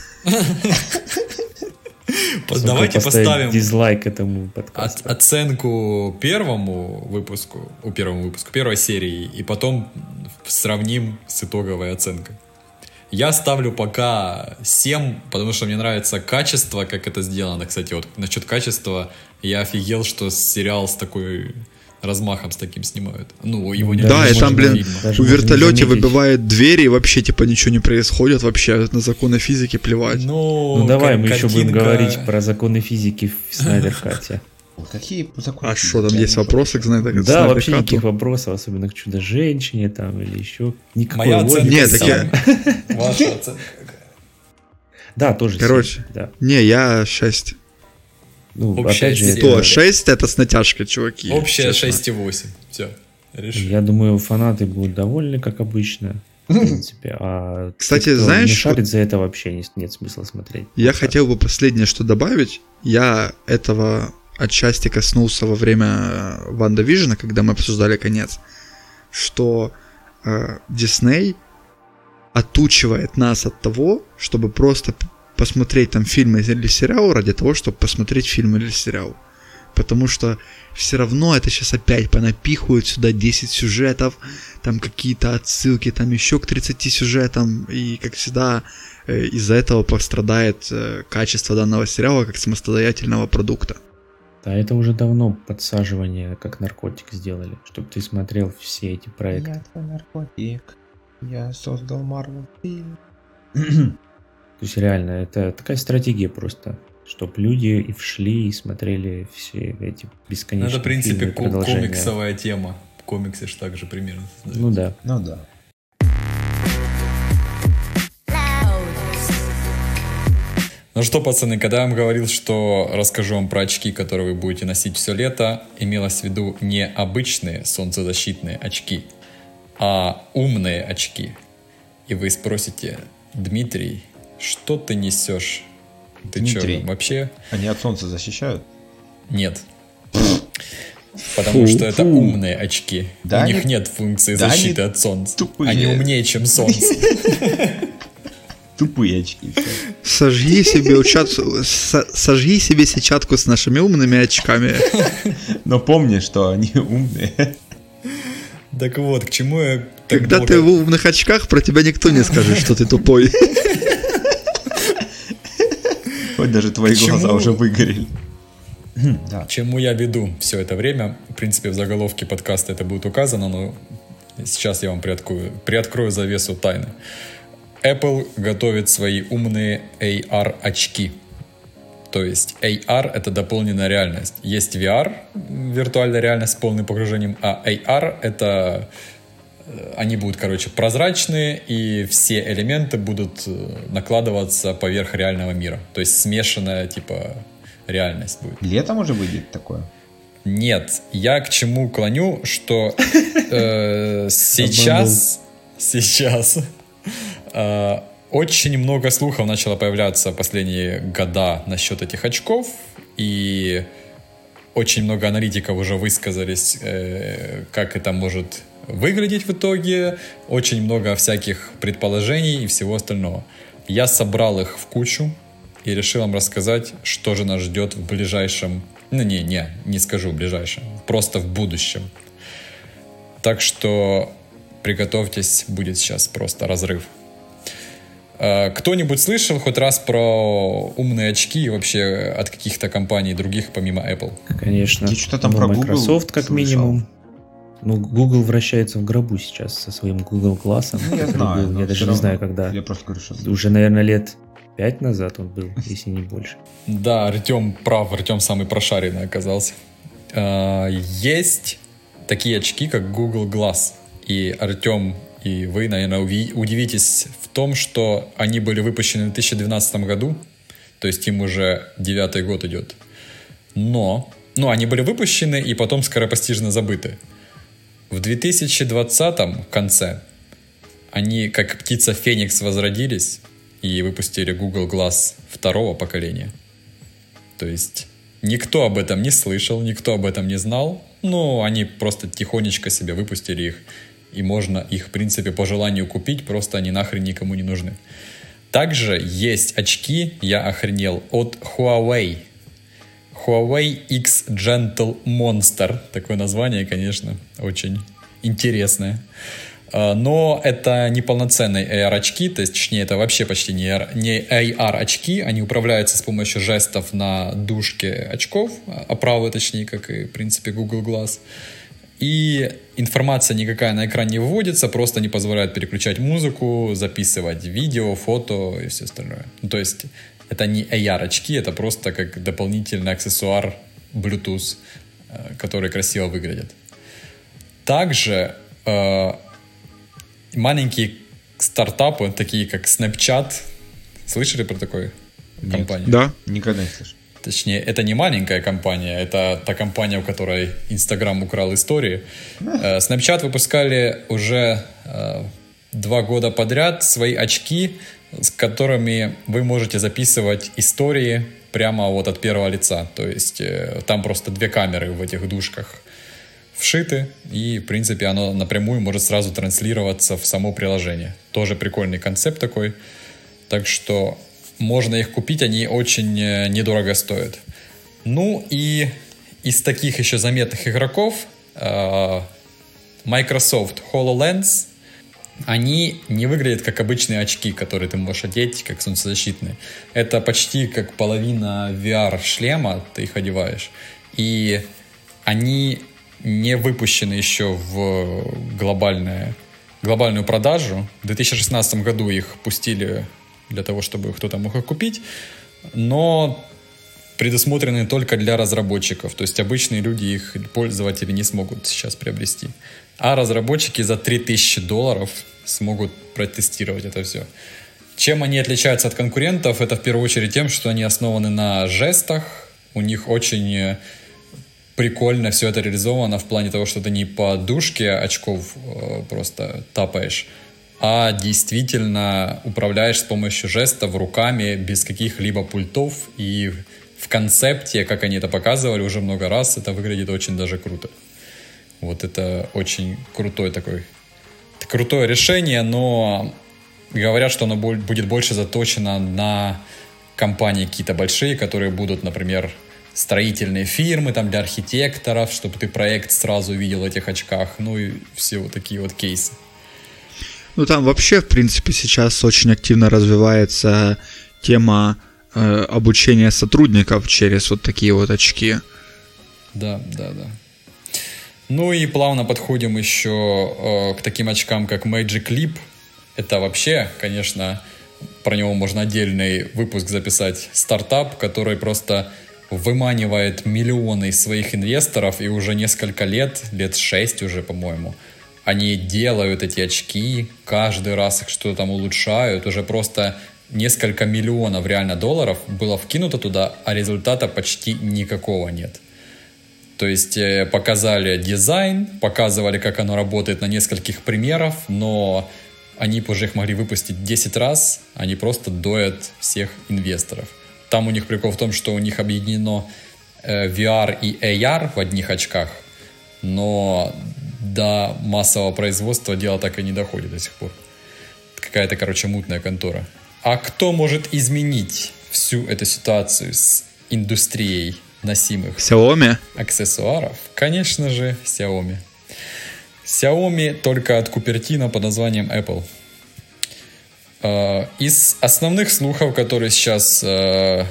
Speaker 3: давайте поставим
Speaker 4: дизлайк этому подкасту.
Speaker 3: оценку первому выпуску, у первому выпуску, первой серии, и потом сравним с итоговой оценкой. Я ставлю пока 7, потому что мне нравится качество, как это сделано. Кстати, вот насчет качества я офигел, что сериал с такой размахом с таким снимают. Ну, его не
Speaker 4: Да,
Speaker 1: Да, и там, блин,
Speaker 3: видно.
Speaker 4: Даже
Speaker 1: в вертолете выбивает двери, и вообще, типа, ничего не происходит, вообще на законы физики плевать.
Speaker 3: Ну,
Speaker 4: Ну давай мы еще будем говорить про законы физики в Снайдер Кате.
Speaker 2: Ой, Какие законы?
Speaker 1: А что, там есть вопросы к Снайдер-
Speaker 4: Да, вообще никаких вопросов, особенно к чудо-женщине там или еще. Никакой
Speaker 3: Моя оценка
Speaker 1: Нет, так я-?
Speaker 4: Да, тоже
Speaker 1: Короче.
Speaker 4: да.
Speaker 1: Не, я 6.
Speaker 4: Ну,
Speaker 3: Общая
Speaker 4: опять же,
Speaker 3: серия.
Speaker 1: То,
Speaker 4: это-
Speaker 1: 6 это с натяжкой, чуваки.
Speaker 3: Общая
Speaker 1: честно.
Speaker 3: 6,8. Все, решили.
Speaker 4: я думаю, фанаты будут довольны, как обычно. В принципе. А
Speaker 1: Кстати,
Speaker 4: те, кто
Speaker 1: знаешь,
Speaker 4: не шарит за это вообще не- нет смысла смотреть.
Speaker 1: Я хотел бы последнее что добавить. Я этого отчасти коснулся во время э, Ванда Вижена, когда мы обсуждали конец, что э, Дисней отучивает нас от того, чтобы просто посмотреть там фильм или сериал ради того, чтобы посмотреть фильм или сериал. Потому что все равно это сейчас опять понапихивают сюда 10 сюжетов, там какие-то отсылки, там еще к 30 сюжетам, и как всегда э, из-за этого пострадает э, качество данного сериала как самостоятельного продукта.
Speaker 4: Да, это уже давно подсаживание как наркотик сделали, чтобы ты смотрел все эти проекты.
Speaker 2: Я твой наркотик. Я создал Марвел фильм.
Speaker 4: То есть реально, это такая стратегия просто, чтобы люди и вшли и смотрели все эти
Speaker 3: Ну,
Speaker 4: бесконечные
Speaker 3: это, в принципе, комиксовая тема. В комиксе же так же примерно.
Speaker 4: Ну да.
Speaker 2: Ну да.
Speaker 3: Ну что, пацаны, когда я вам говорил, что расскажу вам про очки, которые вы будете носить все лето, имелось в виду не обычные солнцезащитные очки, а умные очки. И вы спросите, Дмитрий, что ты несешь? Ты
Speaker 2: Дмитрий.
Speaker 3: что, вообще?
Speaker 2: Они от солнца защищают?
Speaker 3: Нет. Потому
Speaker 1: Фу,
Speaker 3: что это
Speaker 1: фу.
Speaker 3: умные очки.
Speaker 2: Да
Speaker 3: У них нет функции
Speaker 2: да они
Speaker 3: защиты от солнца.
Speaker 2: тупые.
Speaker 3: Они умнее, чем солнце.
Speaker 2: Тупые очки.
Speaker 1: Сожги себе, учат... со- сожги себе сетчатку с нашими умными очками.
Speaker 2: Но помни, что они умные.
Speaker 3: Так вот, к чему я так
Speaker 1: Когда
Speaker 3: долго-
Speaker 1: ты в умных очках, про тебя никто не скажет, что ты тупой.
Speaker 2: Хоть даже твои
Speaker 3: Почему?
Speaker 2: глаза уже выгорели. Да.
Speaker 3: К чему я веду все это время. В принципе, в заголовке подкаста это будет указано, но сейчас я вам приоткрою, приоткрою завесу тайны. Apple готовит свои умные AR-очки. То есть AR — это дополненная реальность. Есть VR, виртуальная реальность с полным погружением, а AR — это они будут, короче, прозрачные, и все элементы будут э, накладываться поверх реального мира. То есть смешанная, типа, реальность будет.
Speaker 2: Летом уже выйдет такое?
Speaker 3: Нет, я к чему клоню, что э, сейчас, сейчас э, очень много слухов начало появляться последние года насчет этих очков, и очень много аналитиков уже высказались, э, как это может выглядеть в итоге, очень много всяких предположений и всего остального. Я собрал их в кучу и решил вам рассказать, что же нас ждет в ближайшем, ну не, не, не скажу в ближайшем, просто в будущем. Так что приготовьтесь, будет сейчас просто разрыв. А, Кто-нибудь слышал хоть раз про умные очки и вообще от каких-то компаний других помимо Apple?
Speaker 4: Конечно.
Speaker 2: Я что-то там
Speaker 4: Ну,
Speaker 2: про Google
Speaker 4: Microsoft как
Speaker 2: слышал.
Speaker 4: минимум. Ну, Google вращается в гробу сейчас со своим Google классом.
Speaker 2: Ну, я знаю. но
Speaker 4: Я даже не
Speaker 2: равно.
Speaker 4: знаю, когда.
Speaker 2: Я просто говорю, что...
Speaker 4: Уже, наверное, лет пять назад он был, если не больше.
Speaker 3: Да, Артем прав, Артем самый прошаренный оказался. А, Есть такие очки, как Google Glass. И Артем и вы, наверное, удивитесь в том, что они были выпущены в 2012 году, то есть им уже девятый год идет. Но, ну, они были выпущены и потом скоропостижно забыты. В 2020 конце они, как птица Феникс, возродились и выпустили Google Glass второго поколения. То есть никто об этом не слышал, никто об этом не знал, но они просто тихонечко себе выпустили их, и можно их, в принципе, по желанию купить, просто они нахрен никому не нужны. Также есть очки, я охренел, от Huawei. Huawei X Gentle Monster. Такое название, конечно, очень интересное. А, Но это не полноценные AR-очки, то есть, точнее, это вообще почти не AR, не AR-очки, они управляются с помощью жестов на дужке очков, а, оправы, точнее, как и, в принципе, Google Glass. И информация никакая на экран не выводится, просто не позволяет переключать музыку, записывать видео, фото и все остальное. Ну, то есть это не AR-очки, это просто как дополнительный аксессуар Bluetooth, э, который красиво выглядит. Также э, маленькие стартапы, такие как Snapchat, слышали про такую
Speaker 2: Нет.
Speaker 3: компанию?
Speaker 1: Да?
Speaker 2: Никогда не слышал.
Speaker 3: Точнее, это не маленькая компания, это та компания, у которой Инстаграм украл истории. Э, Snapchat выпускали уже э, два года подряд свои очки, с которыми вы можете записывать истории прямо вот от первого лица. То есть э, там просто две камеры в этих душках вшиты, и, в принципе, оно напрямую может сразу транслироваться в само приложение. Тоже прикольный концепт такой. Так что можно их купить, они очень э, недорого стоят. Ну и из таких еще заметных игроков э, Microsoft HoloLens, они не выглядят как обычные очки, которые ты можешь одеть, как солнцезащитные. Это почти как половина VR-шлема, ты их одеваешь. И они не выпущены еще в глобальное, глобальную продажу. В 2016 году их пустили для того, чтобы кто-то мог их купить, но предусмотрены только для разработчиков. То есть обычные люди, их пользователи не смогут сейчас приобрести. А разработчики за 3000 долларов смогут протестировать это все. Чем они отличаются от конкурентов? Это в первую очередь тем, что они основаны на жестах. У них очень э, прикольно все это реализовано в плане того, что ты не по дужке очков э, просто тапаешь, а действительно управляешь с помощью жестов руками без каких-либо пультов. И в концепте, как они это показывали уже много раз, это выглядит очень даже круто. Вот это очень крутой такой крутое решение, но говорят, что оно бу- будет больше заточено на компании какие-то большие, которые будут, например, строительные фирмы там для архитекторов, чтобы ты проект сразу видел в этих очках, ну и все вот такие вот кейсы.
Speaker 1: Ну там вообще, в принципе, сейчас очень активно развивается тема э, обучения сотрудников через вот такие вот очки.
Speaker 3: Да, да, да. Ну и плавно подходим еще э, к таким очкам, как Magic Leap. Это вообще, конечно, про него можно отдельный выпуск записать. Стартап, который просто выманивает миллионы своих инвесторов и уже несколько лет, лет шесть уже, по-моему, они делают эти очки, каждый раз их что-то там улучшают, уже просто несколько миллионов реально долларов было вкинуто туда, а результата почти никакого нет. То есть э, показали дизайн, показывали, как оно работает на нескольких примеров, но они уже их могли выпустить 10 раз, они просто доят всех инвесторов. Там у них прикол в том, что у них объединено э, VR и AR в одних очках, но до массового производства дело так и не доходит до сих пор. Какая-то, короче, мутная контора. А кто может изменить всю эту ситуацию с индустрией носимых
Speaker 1: Xiaomi?
Speaker 3: аксессуаров? Конечно же, Xiaomi. Xiaomi только от Купертино под названием Apple. Э, Из основных слухов, которые сейчас э,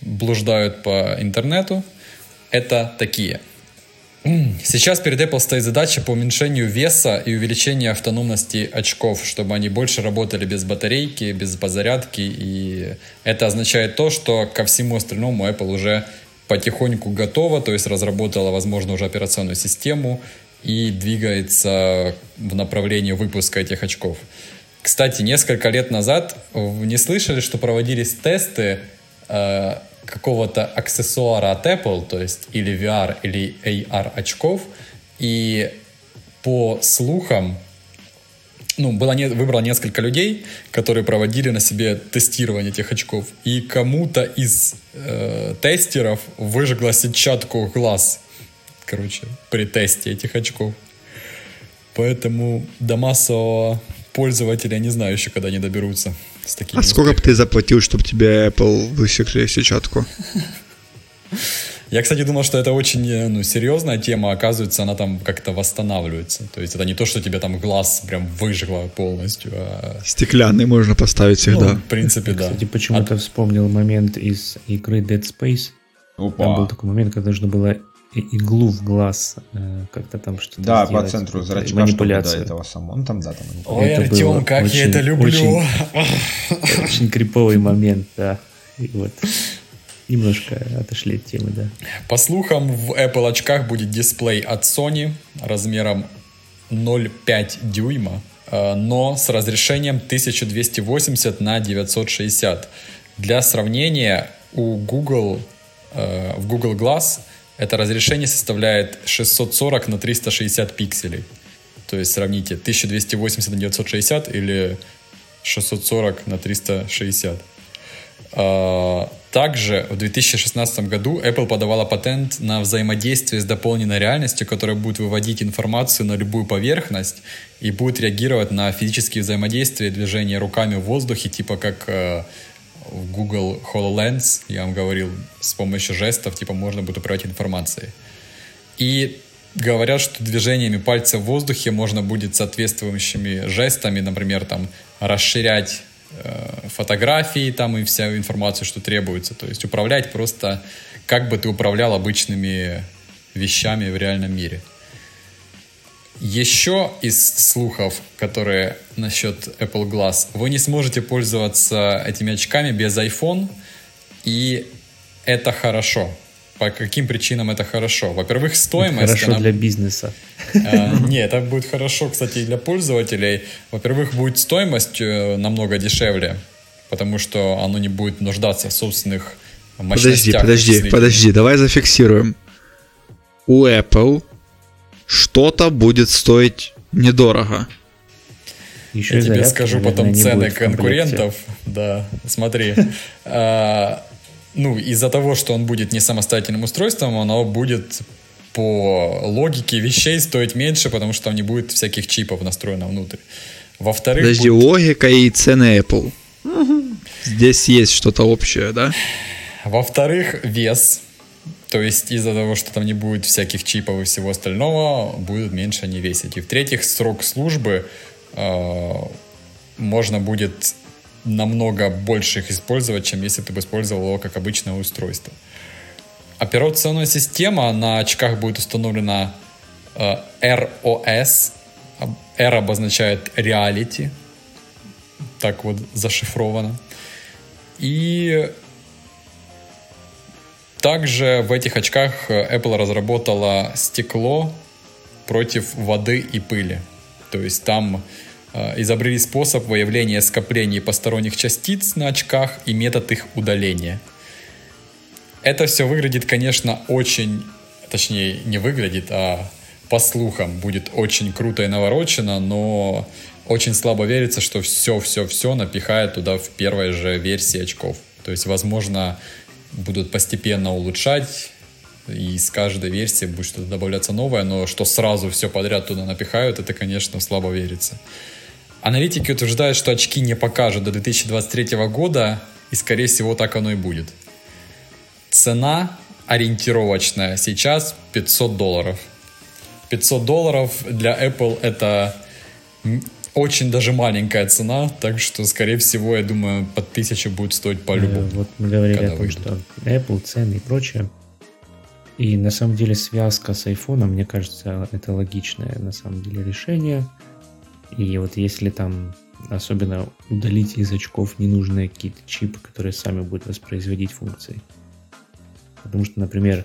Speaker 3: блуждают по интернету, это такие. Сейчас перед Apple стоит задача по уменьшению веса и увеличению автономности очков, чтобы они больше работали без батарейки, без подзарядки. И это означает то, что ко всему остальному Apple уже потихоньку готова, то есть разработала, возможно, уже операционную систему и двигается в направлении выпуска этих очков. Кстати, несколько лет назад не слышали, что проводились тесты э, какого-то аксессуара от Apple, то есть или VR, или AR очков, и по слухам, ну, было не, выбрано несколько людей, которые проводили на себе тестирование этих очков, и кому-то из э, тестеров выжгла сетчатку глаз, короче, при тесте этих очков. Поэтому до массового пользователя не знаю еще, когда они доберутся с такими
Speaker 1: А сколько бы ты заплатил, чтобы тебе Apple высекли сетчатку?
Speaker 3: Я, кстати, думал, что это очень э, ну, серьезная тема, а оказывается, она там как-то восстанавливается. То есть это не то, что тебе там глаз прям выжгло полностью, а...
Speaker 1: Стеклянный можно поставить
Speaker 3: Ну,
Speaker 1: всегда.
Speaker 3: в принципе, да.
Speaker 4: Кстати, почему-то вспомнил момент из игры Dead Space. Там был
Speaker 2: Опа.
Speaker 4: такой момент, когда нужно было иглу в глаз э, как-то там что-то
Speaker 2: Да, по
Speaker 4: сделать,
Speaker 2: центру
Speaker 4: какую-то
Speaker 2: зрачка,
Speaker 4: манипуляцию.
Speaker 2: этого само. Он там, да, там. манипуляция.
Speaker 3: Ой,
Speaker 4: Это
Speaker 3: Артем, как я
Speaker 4: очень-
Speaker 3: это люблю!
Speaker 4: очень- Очень криповый момент, да. И вот немножко отошли от темы, да.
Speaker 3: По слухам, в Apple очках будет дисплей от Sony размером 0,5 дюйма, э, но с разрешением 1280 на 960. Для сравнения, у Google, э, в Google Glass это разрешение составляет 640 на 360 пикселей. То есть сравните 1280 на 960 или 640 на 360. А, Также в 2016 году Apple подавала патент на взаимодействие с дополненной реальностью, которая будет выводить информацию на любую поверхность и будет реагировать на физические взаимодействия движения руками в воздухе, типа как э, в Google HoloLens, я вам говорил, с помощью жестов типа можно будет управлять информацией. И говорят, что движениями пальца в воздухе можно будет соответствующими жестами, например, там расширять э, фотографии там и вся информацию, что требуется. То есть управлять просто как бы ты управлял обычными вещами в реальном мире. Еще из слухов, которые насчет Apple Glass, вы не сможете пользоваться этими очками без iPhone, и это хорошо. По каким причинам это хорошо? Во-первых, стоимость...
Speaker 4: Хорошо
Speaker 3: она-
Speaker 4: для бизнеса.
Speaker 3: Э, Не, это будет хорошо, кстати, и для пользователей. Во-первых, будет стоимость э, намного дешевле, потому что оно не будет нуждаться в собственных
Speaker 1: Подожди,
Speaker 3: мощностях.
Speaker 1: подожди,
Speaker 3: вычислительных.
Speaker 1: подожди, давай зафиксируем. У Apple что-то будет стоить недорого.
Speaker 4: Еще
Speaker 3: Я тебе скажу потом цены конкурентов. Да, смотри. А, Ну, из-за того, что он будет не самостоятельным устройством, оно будет по логике вещей стоить меньше, потому что там не будет всяких чипов настроено внутрь. Во-вторых,
Speaker 1: Подожди,
Speaker 3: будет-
Speaker 1: логика и цены Apple. Здесь есть что-то общее, да?
Speaker 3: Во-вторых, вес. То есть из-за того, что там не будет всяких чипов и всего остального, будут меньше они весить. И в-третьих, срок службы э, можно будет намного больше их использовать, чем если ты бы использовал его как обычное устройство. Операционная система на очках будет установлена э, ROS. R обозначает Reality. Так вот зашифровано. И также в этих очках э, Apple разработала стекло против воды и пыли. То есть там э, изобрели способ выявления скоплений посторонних частиц на очках и метод их удаления. Это все выглядит, конечно, очень, точнее, не выглядит, а по слухам будет очень круто и наворочено, но очень слабо верится, что все-все-все напихает туда в первой же версии очков. То есть, возможно, будут постепенно улучшать и с каждой версии будет что-то добавляться новое, но что сразу все подряд туда напихают, это, конечно, слабо верится. Аналитики утверждают, что очки не покажут до 2023 года, и, скорее всего, так оно и будет. Цена ориентировочная сейчас 500 долларов. 500 долларов для Apple это очень даже маленькая цена, так что, скорее всего, я думаю, под 1000 будет стоить по-любому.
Speaker 4: Э, Вот мы говорили о том,
Speaker 3: выйдут.
Speaker 4: что Apple, цены и прочее. И на самом деле связка с iPhone, мне кажется, это логичное на самом деле решение. И вот если там особенно удалить из очков ненужные какие-то чипы, которые сами будут воспроизводить функции. Потому что, например,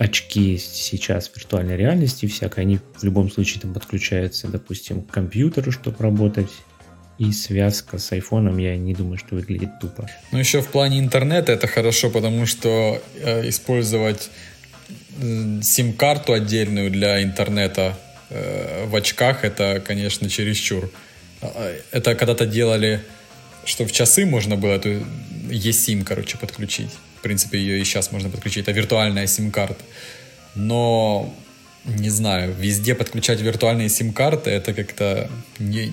Speaker 4: очки сейчас виртуальной реальности всякой, они в любом случае там подключаются, допустим, к компьютеру, чтобы работать. И связка с айфоном, я не думаю, что выглядит тупо.
Speaker 3: Ну, еще в плане интернета это хорошо, потому что э, использовать э, сим-карту отдельную для интернета э, в очках, это, конечно, чересчур. А, Это когда-то делали, что в часы можно было эту eSIM, короче, подключить. В принципе, ее и сейчас можно подключить. Это виртуальная сим-карта. Но, не знаю, везде подключать виртуальные сим-карты, это как-то не,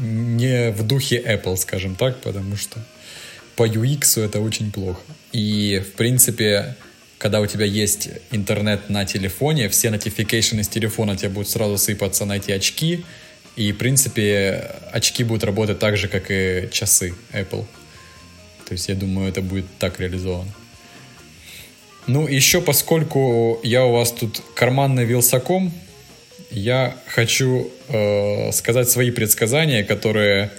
Speaker 3: не в духе Apple, скажем так, потому что по UX это очень плохо. И, в принципе, когда у тебя есть интернет на телефоне, все notification из телефона тебе будут сразу сыпаться на эти очки, и, в принципе, очки будут работать так же, как и часы Apple. То есть, я думаю, это будет так реализовано. Ну, еще поскольку я у вас тут карманный вилсаком, я хочу э, сказать свои предсказания, которые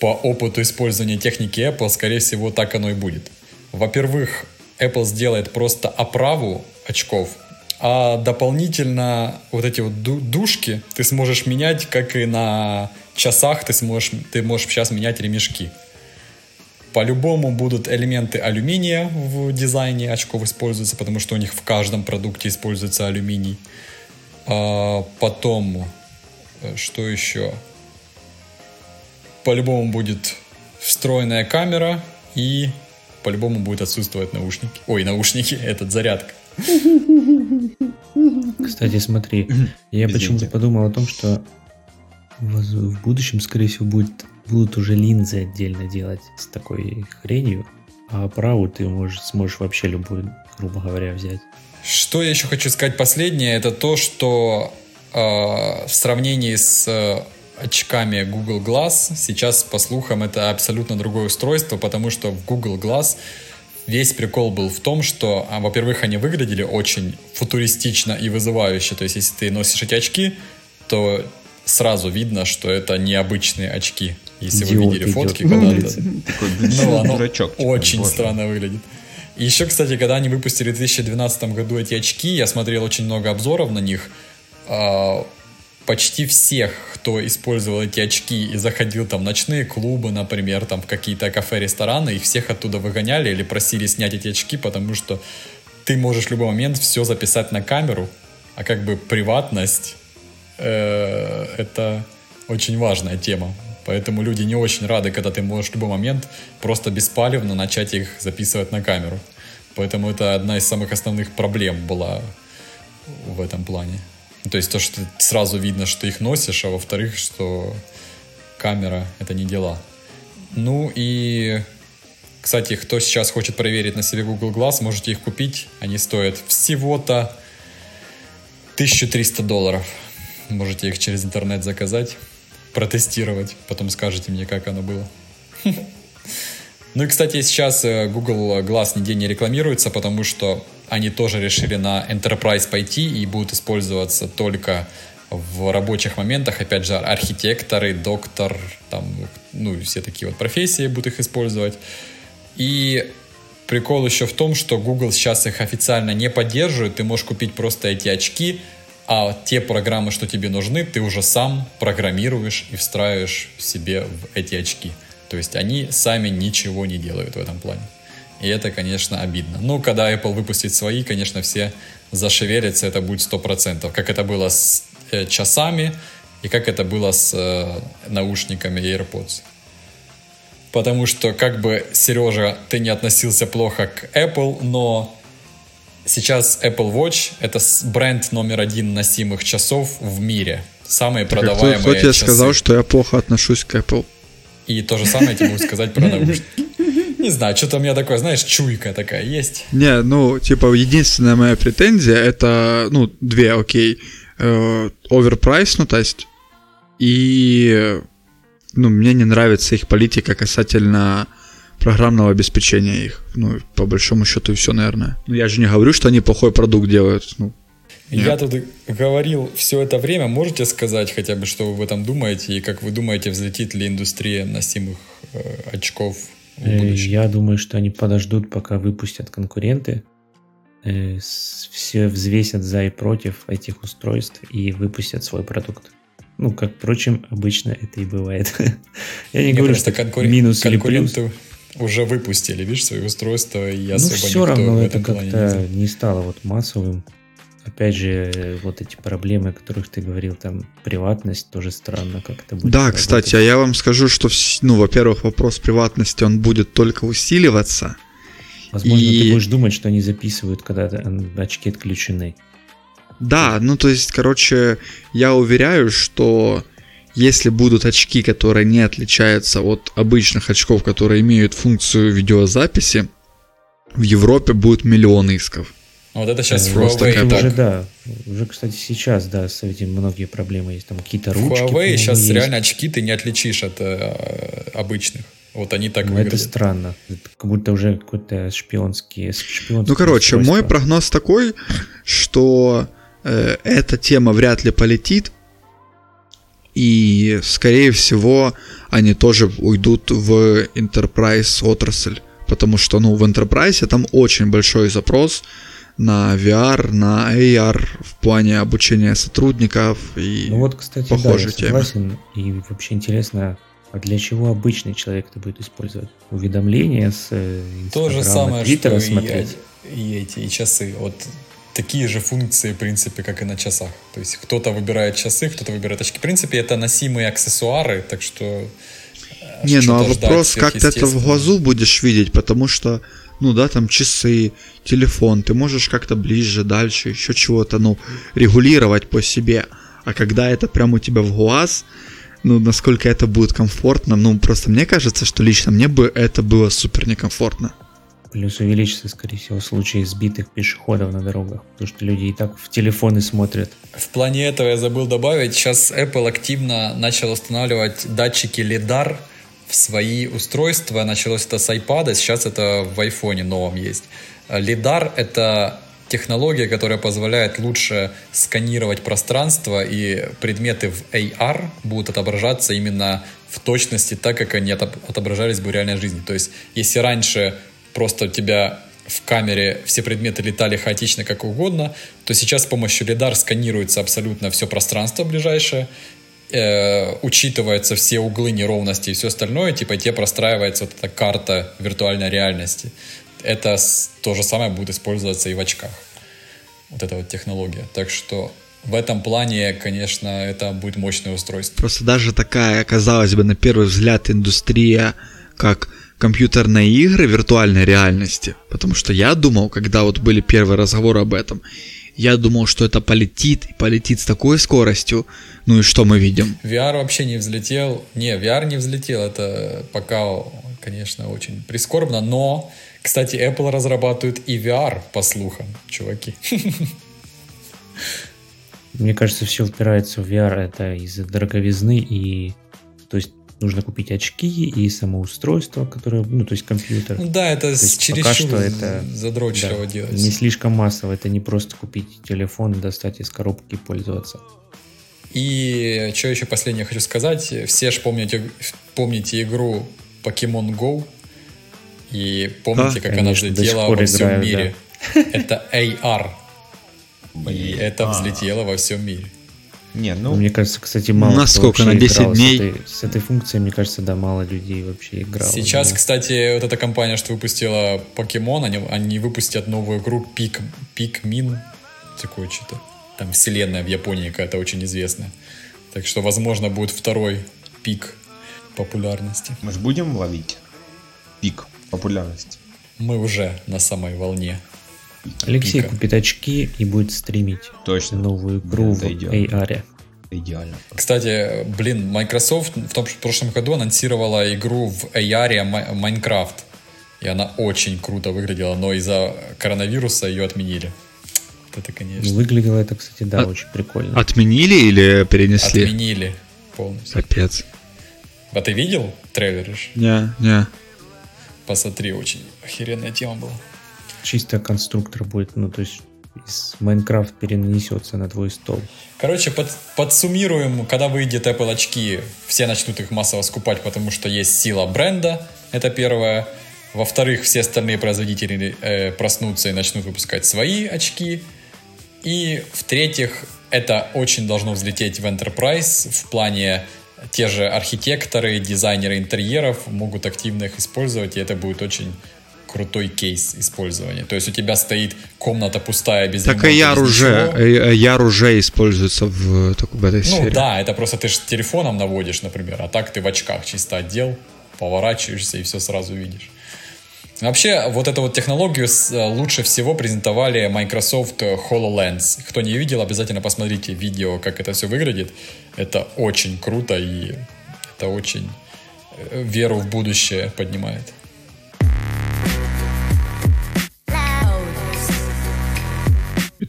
Speaker 3: по опыту использования техники Apple, скорее всего, так оно и будет. Во-первых, Apple сделает просто оправу очков, а дополнительно вот эти вот ду- дужки ты сможешь менять, как и на часах ты сможешь, ты можешь сейчас менять ремешки. По-любому будут элементы алюминия в дизайне очков используются, потому что у них в каждом продукте используется алюминий. А, потом, э, что еще? По-любому будет встроенная камера и по-любому будет отсутствовать наушники. Ой, наушники, этот зарядка.
Speaker 4: Кстати, смотри, я почему-то подумал о том, что в будущем, скорее всего, будет, будут уже линзы отдельно делать с такой хренью, а оправу ты можешь, сможешь вообще любую, грубо говоря, взять.
Speaker 3: Что я еще хочу сказать последнее, это то, что э, в сравнении с э, очками Google Glass, сейчас, по слухам, это абсолютно другое устройство, потому что в Google Glass весь прикол был в том, что, а, во-первых, они выглядели очень футуристично и вызывающе. То есть, если ты носишь эти очки, то сразу видно, что это необычные очки. Если вы
Speaker 4: Идиот
Speaker 3: видели
Speaker 4: идет
Speaker 3: фотки
Speaker 4: улице.
Speaker 2: Такой
Speaker 3: Ну, оно
Speaker 2: дурачок. типа,
Speaker 3: очень
Speaker 2: боже.
Speaker 3: странно выглядит. И еще, кстати, когда они выпустили в 2012 году эти очки, я смотрел очень много обзоров на них. а, Почти всех, кто использовал эти очки и заходил там в ночные клубы, например, там в какие-то кафе, рестораны, их всех оттуда выгоняли или просили снять эти очки, потому что ты можешь в любой момент все записать на камеру, а как бы приватность э, это очень важная тема. Поэтому люди не очень рады, когда ты можешь в любой момент просто беспалевно начать их записывать на камеру. Поэтому это одна из самых основных проблем была в этом плане. То есть то, что сразу видно, что ты их носишь, а во-вторых, что камера — это не дела. Ну и, кстати, кто сейчас хочет проверить на себе Google Glass, можете их купить. Они стоят всего-то 1300 долларов. Можете их через интернет заказать, протестировать, потом скажете мне, как оно было. Ну и, кстати, сейчас э, Google Glass нигде не рекламируется, потому что они тоже решили на Enterprise пойти и будут использоваться только в рабочих моментах. Опять же, архитекторы, доктор, там, ну, все такие вот профессии будут их использовать. И прикол еще в том, что Google сейчас их официально не поддерживает. Ты можешь купить просто эти очки, а те программы, что тебе нужны, ты уже сам программируешь и встраиваешь себе в эти очки. То есть они сами ничего не делают в этом плане. И это, конечно, обидно. Ну, когда Apple выпустит свои, конечно, все зашевелятся, это будет 100%. Как это было с э, часами и как это было с э, наушниками AirPods. Потому что, как бы, Сережа, ты не относился плохо к Apple, но сейчас Apple Watch это бренд номер один носимых часов в мире. Самые
Speaker 1: Так, кто,
Speaker 3: продаваемые
Speaker 1: кто тебе
Speaker 3: часы.
Speaker 1: сказал, что я плохо отношусь к Apple?
Speaker 3: И то же самое я тебе могу сказать про наушники. Не знаю, что-то у меня такое, знаешь, чуйка такая есть.
Speaker 1: Не, ну, типа, единственная моя претензия это, ну, две, окей. Э, Оверпрайс, ну, то есть, и, ну, мне не нравится их политика касательно программного обеспечения их. Ну, по большому счету и все, наверное. Ну, я же не говорю, что они плохой продукт делают. Ну,
Speaker 3: Я тут говорил все это время. Можете сказать хотя бы, что вы об этом думаете и как вы думаете, взлетит ли индустрия носимых э, очков в
Speaker 4: Э,
Speaker 3: будущем?
Speaker 4: Я думаю, что они подождут, пока выпустят конкуренты, э, все взвесят за и против этих устройств и выпустят свой продукт. Ну, как, впрочем, обычно это и бывает. Я не
Speaker 3: Мне
Speaker 4: говорю, что
Speaker 3: конкурен-
Speaker 4: минус или плюс.
Speaker 3: Уже выпустили, видишь, свои устройства, и
Speaker 4: Ну,
Speaker 3: особо
Speaker 4: все
Speaker 3: никто
Speaker 4: равно
Speaker 3: в
Speaker 4: это
Speaker 3: не
Speaker 4: как-то
Speaker 3: знает.
Speaker 4: не стало вот массовым. Опять же, вот эти проблемы, о которых ты говорил, там, приватность, тоже странно, как это будет
Speaker 1: да,
Speaker 4: работать.
Speaker 1: кстати, а я вам скажу, что, ну, во-первых, вопрос приватности, он будет только усиливаться.
Speaker 4: Возможно,
Speaker 1: и-
Speaker 4: ты будешь думать, что они записывают, когда очки отключены.
Speaker 1: Да, ну то есть, короче, я уверяю, что если будут очки, которые не отличаются от обычных очков, которые имеют функцию видеозаписи, в Европе будет миллион исков.
Speaker 3: Вот это сейчас
Speaker 4: Э,
Speaker 1: просто
Speaker 3: Huawei так.
Speaker 4: Уже, да, уже, кстати, сейчас, да, с этим многие проблемы есть. Там какие-то
Speaker 3: В
Speaker 4: ручки.
Speaker 3: Huawei
Speaker 4: по-моему,
Speaker 3: сейчас
Speaker 4: есть.
Speaker 3: реально очки ты не отличишь от э, обычных. Вот они так
Speaker 4: Ну, это
Speaker 3: выглядят.
Speaker 4: странно. Это как будто уже какой-то шпионский, шпионский
Speaker 1: Ну, короче, мой
Speaker 4: устройство.
Speaker 1: прогноз такой, что э, эта тема вряд ли полетит, и, скорее всего, они тоже уйдут в Enterprise отрасль, потому что, ну, в Enterprise там очень большой запрос на VR, на AR в плане обучения сотрудников и...
Speaker 4: Ну вот, кстати,
Speaker 1: похожей
Speaker 4: да, я согласен. И вообще интересно, а для чего обычный человек это будет использовать? Уведомления с э,
Speaker 3: То же самое,
Speaker 4: Твиттера
Speaker 3: что и,
Speaker 4: смотреть?
Speaker 3: и эти и часы. Вот такие же функции, в принципе, как и на часах. То есть кто-то выбирает часы, кто-то выбирает очки. В принципе, это носимые аксессуары, так что... э,
Speaker 1: Не, ну а вопрос, как ты это в глазу будешь видеть, потому что, ну да, там часы, телефон, ты можешь как-то ближе, дальше, еще чего-то, ну, регулировать по себе. А когда это прямо у тебя в глаз, ну, насколько это будет комфортно, ну, просто мне кажется, что лично мне бы это было супер некомфортно.
Speaker 4: Плюс увеличится, скорее всего, случаи сбитых пешеходов на дорогах, потому что люди и так в телефоны смотрят.
Speaker 3: В плане этого я забыл добавить, сейчас Apple активно начал устанавливать датчики LiDAR в свои устройства. Началось это с iPad, сейчас это в iPhone новом есть. А LiDAR — это технология, которая позволяет лучше сканировать пространство, и предметы в AR будут отображаться именно в точности так, как они отоб- отображались бы в реальной жизни. То есть, если раньше просто у тебя в камере все предметы летали хаотично как угодно, то сейчас с помощью лидар сканируется абсолютно все пространство ближайшее, э, учитываются все углы неровности и все остальное, типа тебе простраивается вот эта карта виртуальной реальности. Это с- то же самое будет использоваться и в очках. Вот эта вот технология. Так что в этом плане, конечно, это будет мощное устройство.
Speaker 1: Просто даже такая, казалось бы, на первый взгляд индустрия, как компьютерные игры виртуальной реальности. Потому что я думал, когда вот были первые разговоры об этом, я думал, что это полетит, и полетит с такой скоростью. Ну и что мы видим?
Speaker 3: VR вообще не взлетел. Не, VR не взлетел. Это пока, конечно, очень прискорбно. Но, кстати, Apple разрабатывает и VR, по слухам, чуваки.
Speaker 4: Мне кажется, все упирается в VR, это из-за дороговизны, и то есть нужно купить очки и самоустройство, которое, ну, то есть компьютер.
Speaker 3: Да, это
Speaker 4: есть пока что это-
Speaker 3: задрочливо
Speaker 4: Да,
Speaker 3: делать.
Speaker 4: не слишком массово, это не просто купить телефон, достать из коробки и пользоваться.
Speaker 3: И что еще последнее хочу сказать. Все же помните, помните игру Pokemon Go. И помните,
Speaker 1: А,
Speaker 3: как она
Speaker 4: конечно, сих
Speaker 3: взлетела во всем
Speaker 4: играю, да.
Speaker 3: мире. Это AR. И это
Speaker 2: А.
Speaker 3: взлетело во всем мире.
Speaker 2: Не,
Speaker 4: Ну, мне кажется, кстати, мало
Speaker 1: На
Speaker 4: кто
Speaker 1: сколько?
Speaker 4: вообще
Speaker 1: На 10
Speaker 4: играл с
Speaker 1: дней?
Speaker 4: этой- С этой, функцией, мне кажется, да, мало людей вообще играло.
Speaker 3: Сейчас,
Speaker 4: Да.
Speaker 3: кстати, вот эта компания, что выпустила Покемон, они, они выпустят новую игру Пик, Пикмин. Такое что-то. Там вселенная в Японии какая-то очень известная. Так что, возможно, будет второй пик популярности.
Speaker 2: мы же будем ловить пик популярности.
Speaker 3: Мы уже на самой волне.
Speaker 4: Алексей
Speaker 3: пика.
Speaker 4: купит очки и будет стримить
Speaker 2: Точно.
Speaker 4: новую игру в
Speaker 2: Это идеально.
Speaker 4: AR.
Speaker 2: Идеально.
Speaker 3: Кстати, блин, Microsoft в том в прошлом году анонсировала игру в AR Майнкрафт. И она очень круто выглядела, но из-за коронавируса ее отменили. Вот Это, конечно,
Speaker 4: Выглядело это, кстати, да,
Speaker 1: А-
Speaker 4: очень прикольно.
Speaker 1: Отменили или перенесли?
Speaker 3: отменили полностью.
Speaker 1: Капец.
Speaker 3: А ты видел трейлер?
Speaker 1: Не, не.
Speaker 3: Посмотри, очень охеренная тема была.
Speaker 4: Чисто конструктор будет, ну, то есть из Майнкрафт перенесется на твой стол.
Speaker 3: Короче, под- подсуммируем, когда выйдет Apple очки, все начнут их массово скупать, потому что есть сила бренда, это первое. Во-вторых, все остальные производители э, проснутся и начнут выпускать свои очки. И в-третьих, это очень должно взлететь в Enterprise в плане те же архитекторы, дизайнеры интерьеров могут активно их использовать, и это будет очень крутой кейс использования. То есть у тебя стоит комната пустая без
Speaker 1: Так
Speaker 3: ремонта,
Speaker 1: AR
Speaker 3: без
Speaker 1: уже,
Speaker 3: ничего.
Speaker 1: э, AR уже используется в, только в этой
Speaker 3: Ну
Speaker 1: сфере.
Speaker 3: да, это просто ты же телефоном наводишь, например, а так ты в очках чисто отдел, поворачиваешься и все сразу видишь. Вообще, вот эту вот технологию э, лучше всего презентовали Microsoft HoloLens. Кто не видел, обязательно посмотрите видео, как это все выглядит. Это очень круто и это очень э, веру в будущее поднимает.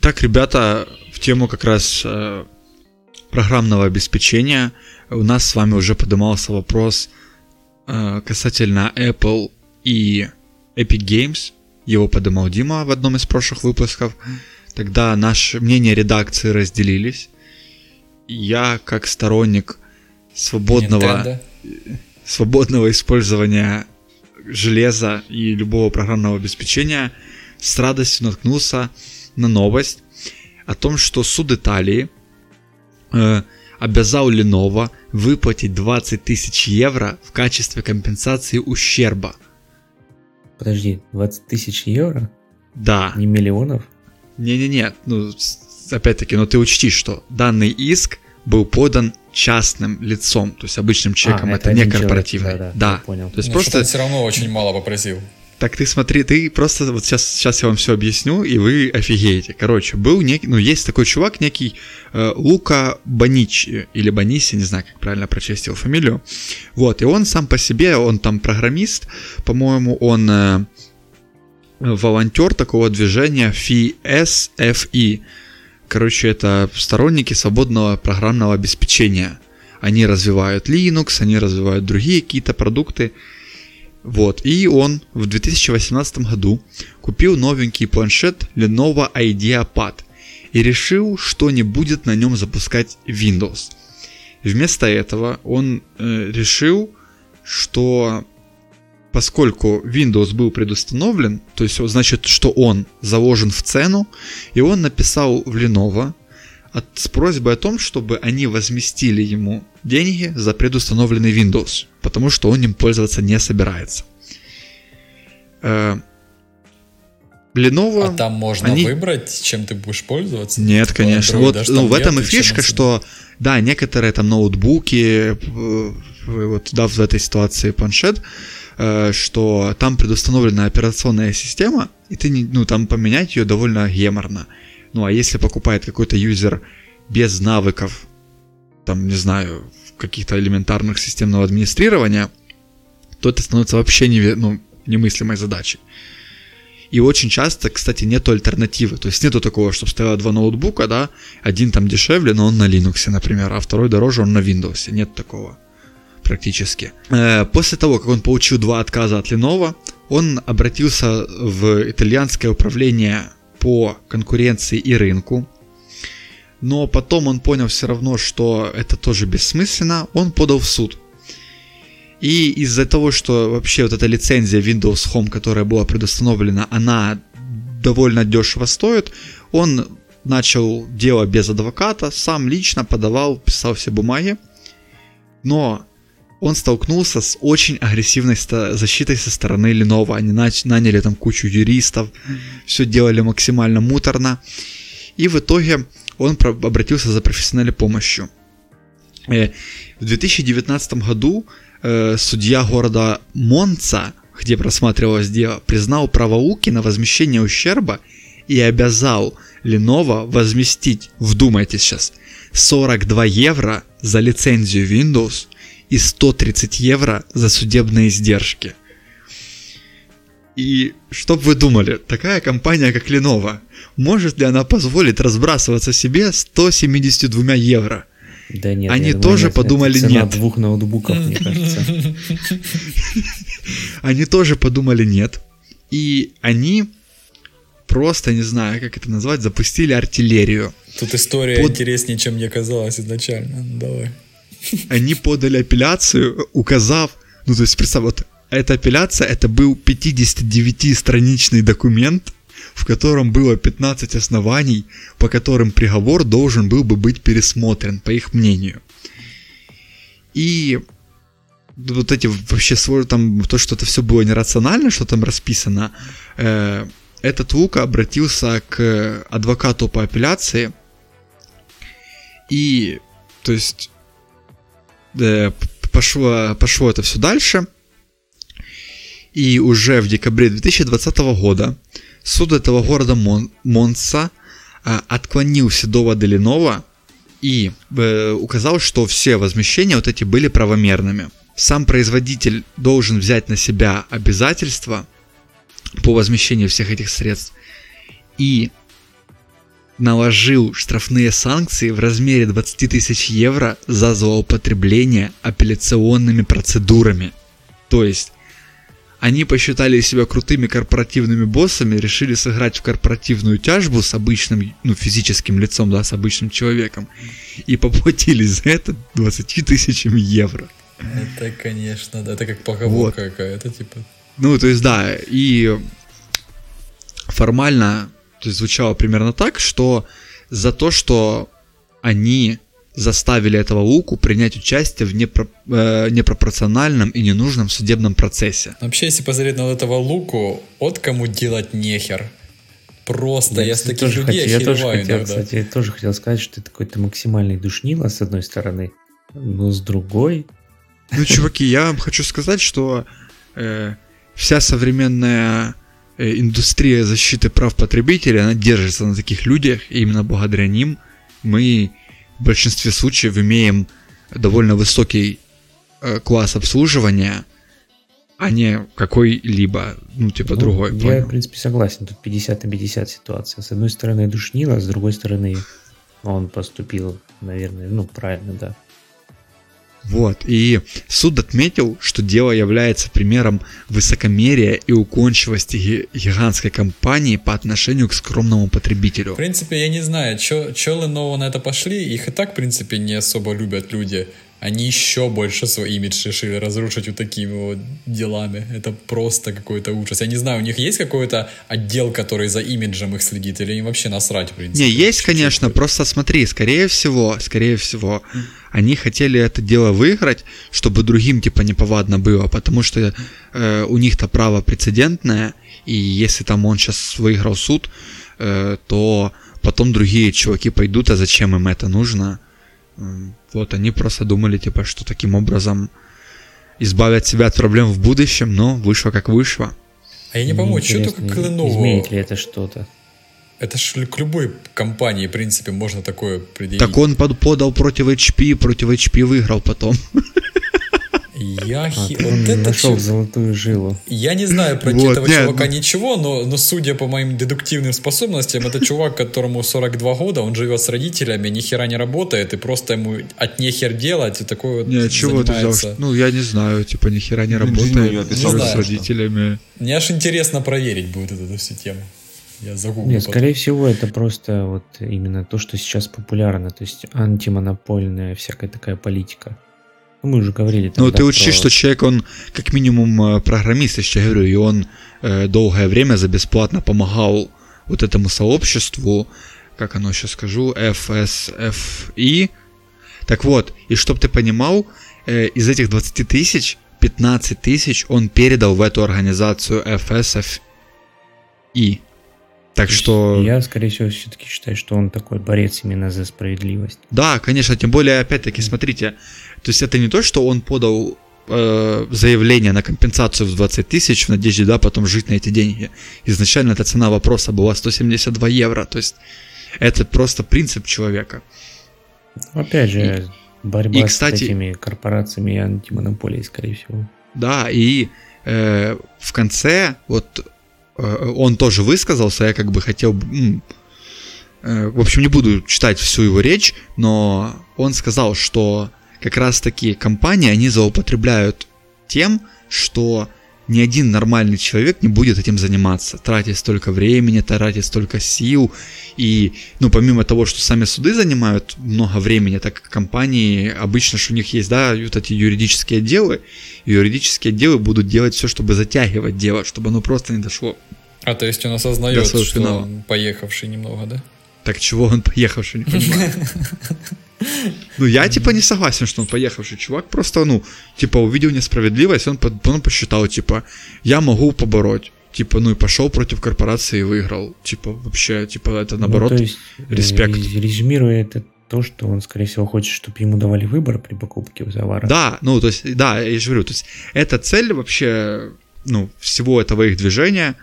Speaker 1: Итак, ребята, в тему как раз э, программного обеспечения у нас с вами уже поднимался вопрос э, касательно Apple и Epic Games. Его поднимал Дима в одном из прошлых выпусков. Тогда наши мнения редакции разделились. Я, как сторонник свободного
Speaker 3: Nintendo.
Speaker 1: свободного использования железа и любого программного обеспечения с радостью наткнулся на новость о том, что суд Италии э, обязал Lenovo выплатить 20 тысяч евро в качестве компенсации ущерба.
Speaker 4: Подожди, 20 тысяч евро?
Speaker 1: Да.
Speaker 4: Не миллионов?
Speaker 1: Не-не-не, ну, опять-таки, но ты учти, что данный иск был подан частным лицом, то есть обычным человеком,
Speaker 4: А,
Speaker 1: это,
Speaker 4: это
Speaker 1: не
Speaker 4: один человек,
Speaker 1: корпоративный.
Speaker 4: да-да, я понял.
Speaker 1: То есть
Speaker 3: Ну,
Speaker 1: просто
Speaker 3: он все равно очень мало попросил.
Speaker 1: Так ты смотри, ты просто вот сейчас, сейчас я вам все объясню, и вы офигеете. Короче, был некий, ну, есть такой чувак, некий э, Лука Баничи, или Баниси, не знаю, как правильно прочесть его фамилию. Вот, и он сам по себе, он там программист, по-моему, он э, волонтер такого движения FSFI. Короче, это сторонники свободного программного обеспечения. Они развивают Linux, они развивают другие какие-то продукты. Вот, и он в 2018 году купил новенький планшет Lenovo IdeaPad и решил, что не будет на нем запускать Windows. Вместо этого он э, решил, что поскольку Windows был предустановлен, то есть значит, что он заложен в цену, и он написал в Lenovo от, с просьбой о том, чтобы они возместили ему деньги за предустановленный Windows, потому что он им пользоваться не собирается. Э, Lenovo...
Speaker 3: А там можно
Speaker 1: они-
Speaker 3: выбрать, чем ты будешь пользоваться?
Speaker 1: Нет, конечно.
Speaker 3: Android,
Speaker 1: Вот
Speaker 3: даже
Speaker 1: ну, в этом и фишка, что да, некоторые там ноутбуки, э, вот да, в этой ситуации планшет, э, что там предустановлена операционная система, и ты ну там поменять ее довольно геморно. Ну а если покупает какой-то юзер без навыков, там не знаю, каких-то элементарных системного администрирования, то это становится вообще неве- ну, немыслимой задачей. И очень часто, кстати, нету альтернативы. То есть нету такого, чтобы стояло два ноутбука, да, один там дешевле, но он на Linux, например, а второй дороже, он на Windows. Нет такого практически. Э, После того, как он получил два отказа от Lenovo, он обратился в итальянское управление по конкуренции и рынку. Но потом он понял все равно, что это тоже бессмысленно, он подал в суд. И из-за того, что вообще вот эта лицензия Windows Home, которая была предустановлена, она довольно дешево стоит, он начал дело без адвоката, сам лично подавал, писал все бумаги, но он столкнулся с очень агрессивной защитой со стороны Lenovo. Они наняли там кучу юристов, все делали максимально муторно. И в итоге он обратился за профессиональной помощью. Э, В 2019 году э, судья города Монца, где просматривалось дело, признал право Луки на возмещение ущерба и обязал Lenovo возместить, вдумайтесь сейчас, 42 евро за лицензию Windows и 130 евро за судебные издержки. И что бы вы думали, такая компания, как Lenovo, может ли она позволить разбрасываться себе 172 евро?
Speaker 4: Да нет,
Speaker 1: Они
Speaker 4: думаю,
Speaker 1: тоже
Speaker 4: это
Speaker 1: подумали,
Speaker 4: цена
Speaker 1: нет.
Speaker 4: двух ноутбуков, мне кажется.
Speaker 1: Они тоже подумали нет. И они просто, не знаю, как это назвать, запустили артиллерию.
Speaker 3: Тут история
Speaker 1: Под-
Speaker 3: интереснее, чем мне казалось изначально. Давай.
Speaker 1: Они подали апелляцию, указав, ну то есть представь, вот эта апелляция, это был 59-страничный документ, в котором было 15 оснований, по которым приговор должен был бы быть пересмотрен, по их мнению. И вот эти вообще свой там то, что это все было нерационально, что там расписано, э, этот Лука обратился к адвокату по апелляции, и, то есть, пошло, пошло это все дальше, и уже в декабре 2020 года суд этого города Мон- Монса э, отклонил все доводы Ленова и э, указал, что все возмещения вот эти были правомерными. Сам производитель должен взять на себя обязательства по возмещению всех этих средств и наложил штрафные санкции в размере 20 тысяч евро за злоупотребление апелляционными процедурами. То есть они посчитали себя крутыми корпоративными боссами, решили сыграть в корпоративную тяжбу с обычным, ну, физическим лицом, да, с обычным человеком, и поплатили за это 20 тысячами евро.
Speaker 3: Это, конечно, да, это как поговорка какая-то, типа.
Speaker 1: Ну, то есть, да, и формально то есть, звучало примерно так, что за то, что они заставили этого Луку принять участие в непро- э, непропорциональном и ненужном судебном процессе.
Speaker 3: Вообще, если посмотреть на вот этого Луку, от кому делать нехер. Просто я, с
Speaker 4: кстати,
Speaker 3: таких
Speaker 4: тоже
Speaker 3: людей
Speaker 4: хотел, я тоже хотел,
Speaker 3: иногда.
Speaker 4: кстати, я тоже хотел сказать, что это какой-то максимальный душнило, с одной стороны, но с другой,
Speaker 1: Ну, чуваки, я вам хочу сказать, что э, вся современная индустрия защиты прав потребителей, она держится на таких людях, и именно благодаря ним мы в большинстве случаев имеем довольно высокий э, класс обслуживания, а не какой-либо, ну, типа,
Speaker 4: Ну,
Speaker 1: другой.
Speaker 4: Я,
Speaker 1: понял?
Speaker 4: в принципе, согласен. Тут 50 на 50 ситуация. С одной стороны, душнило, с другой стороны, он поступил, наверное, ну, правильно, да.
Speaker 1: Вот, и суд отметил, что дело является примером высокомерия и уклончивости ги- гигантской компании по отношению к скромному потребителю.
Speaker 3: В принципе, я не знаю, чё Lenovo на это пошли. Их и так, в принципе, не особо любят люди. Они еще больше свой имидж решили разрушить вот такими вот делами. Это просто какой-то ужас. Я не знаю, у них есть какой-то отдел, который за имиджем их следит, или им вообще насрать, в принципе?
Speaker 1: Не, есть, конечно, просто смотри, скорее всего, скорее всего, они хотели это дело выиграть, чтобы другим типа неповадно было, потому что э, у них-то право прецедентное, и если там он сейчас выиграл суд, э, то потом другие чуваки пойдут, а зачем им это нужно? Вот они просто думали, типа, что таким образом избавят себя от проблем в будущем, но вышло как вышло.
Speaker 3: А я не пойму, что только к Lenovo?
Speaker 4: Изменит ли это что-то?
Speaker 3: Это ж к любой компании, в принципе, можно такое предъявить.
Speaker 1: Так он под- подал против HP, против HP выиграл потом.
Speaker 3: Я,
Speaker 4: А,
Speaker 3: хи-
Speaker 4: ты
Speaker 3: вот это
Speaker 4: нашел
Speaker 3: чё-
Speaker 4: золотую жилу.
Speaker 3: Я не знаю про
Speaker 1: Вот,
Speaker 3: этого
Speaker 1: не,
Speaker 3: чувака
Speaker 1: ну-
Speaker 3: ничего, но, но судя по моим дедуктивным способностям, это чувак, которому 42 года, он живет с родителями, ни хера не работает, и просто ему от нехер делать, и такой вот
Speaker 1: Не, чего ты взял? Ну, я не знаю, типа, ни хера не работает. живет
Speaker 3: писал,
Speaker 1: с родителями.
Speaker 3: Мне аж интересно проверить будет эту всю тему. Я загуглю
Speaker 4: Нет,
Speaker 3: потом.
Speaker 4: скорее всего, это просто вот именно то, что сейчас популярно, то есть антимонопольная всякая такая политика. Ну, мы уже говорили
Speaker 1: Ну,
Speaker 4: тогда
Speaker 1: ты учти,
Speaker 4: про-
Speaker 1: что человек, он как минимум э, программист, я сейчас говорю, и он э, долгое время за бесплатно помогал вот этому сообществу, как оно сейчас скажу, FSFI. Так вот, и чтоб ты понимал, э, из этих 20 тысяч, 15 тысяч он передал в эту организацию FSFI. Так что...
Speaker 4: Я, скорее всего, все-таки считаю, что он такой борец именно за справедливость.
Speaker 1: Да, конечно, тем более, опять-таки, смотрите, то есть это не то, что он подал э, заявление на компенсацию в 20 тысяч в надежде, да, потом жить на эти деньги. Изначально эта цена вопроса была 172 евро, то есть это просто принцип человека.
Speaker 4: Опять же, борьба
Speaker 1: и, кстати-
Speaker 4: с этими корпорациями и антимонополией, скорее всего.
Speaker 1: Да, и э, в конце вот э, он тоже высказался, я как бы хотел, э, в общем, не буду читать всю его речь, но он сказал, что как раз таки компании, они злоупотребляют тем, что ни один нормальный человек не будет этим заниматься, тратить столько времени, тратить столько сил, и, ну, помимо того, что сами суды занимают много времени, так как компании, обычно что у них есть, да, вот эти юридические отделы, юридические отделы будут делать все, чтобы затягивать дело, чтобы оно просто не дошло.
Speaker 3: А то есть он осознает, что
Speaker 1: финала.
Speaker 3: он поехавший немного, да?
Speaker 1: Так чего он поехавший, не понимаю. Ну, я типа не согласен, что он поехавший чувак, просто, ну, типа, увидел несправедливость, он, он посчитал, типа, я могу побороть. Типа, ну и пошел против корпорации и выиграл. Типа, вообще, типа, это наоборот.
Speaker 4: Ну, то есть, э,
Speaker 1: респект.
Speaker 4: рез- резюмируя это то, что он, скорее всего, хочет, чтобы ему давали выбор при покупке товара.
Speaker 1: Да, ну, то есть, да, я же говорю, то есть, это цель вообще, ну, всего этого их движения,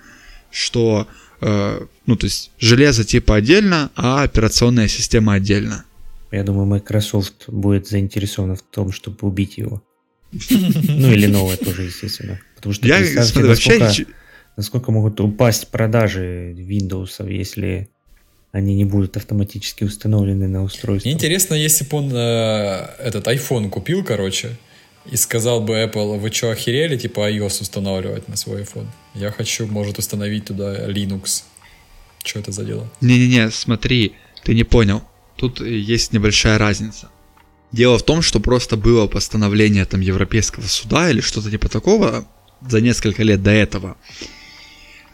Speaker 1: что, э, ну, то есть, железо типа отдельно, а операционная система отдельно.
Speaker 4: Я думаю, Microsoft будет заинтересована в том, чтобы убить его. Ну или новое тоже, естественно. Потому что
Speaker 1: Я, вообще,
Speaker 4: насколько, могут упасть продажи Windows, если они не будут автоматически установлены на устройство.
Speaker 3: Мне интересно, если бы он э, этот iPhone купил, короче, и сказал бы Apple, вы что, охерели, типа iOS устанавливать на свой iPhone? Я хочу, может, установить туда Linux. Что это за дело?
Speaker 1: Не-не-не, смотри, ты не понял. Тут есть небольшая разница. Дело в том, что просто было постановление там Европейского суда или что-то типа такого за несколько лет до этого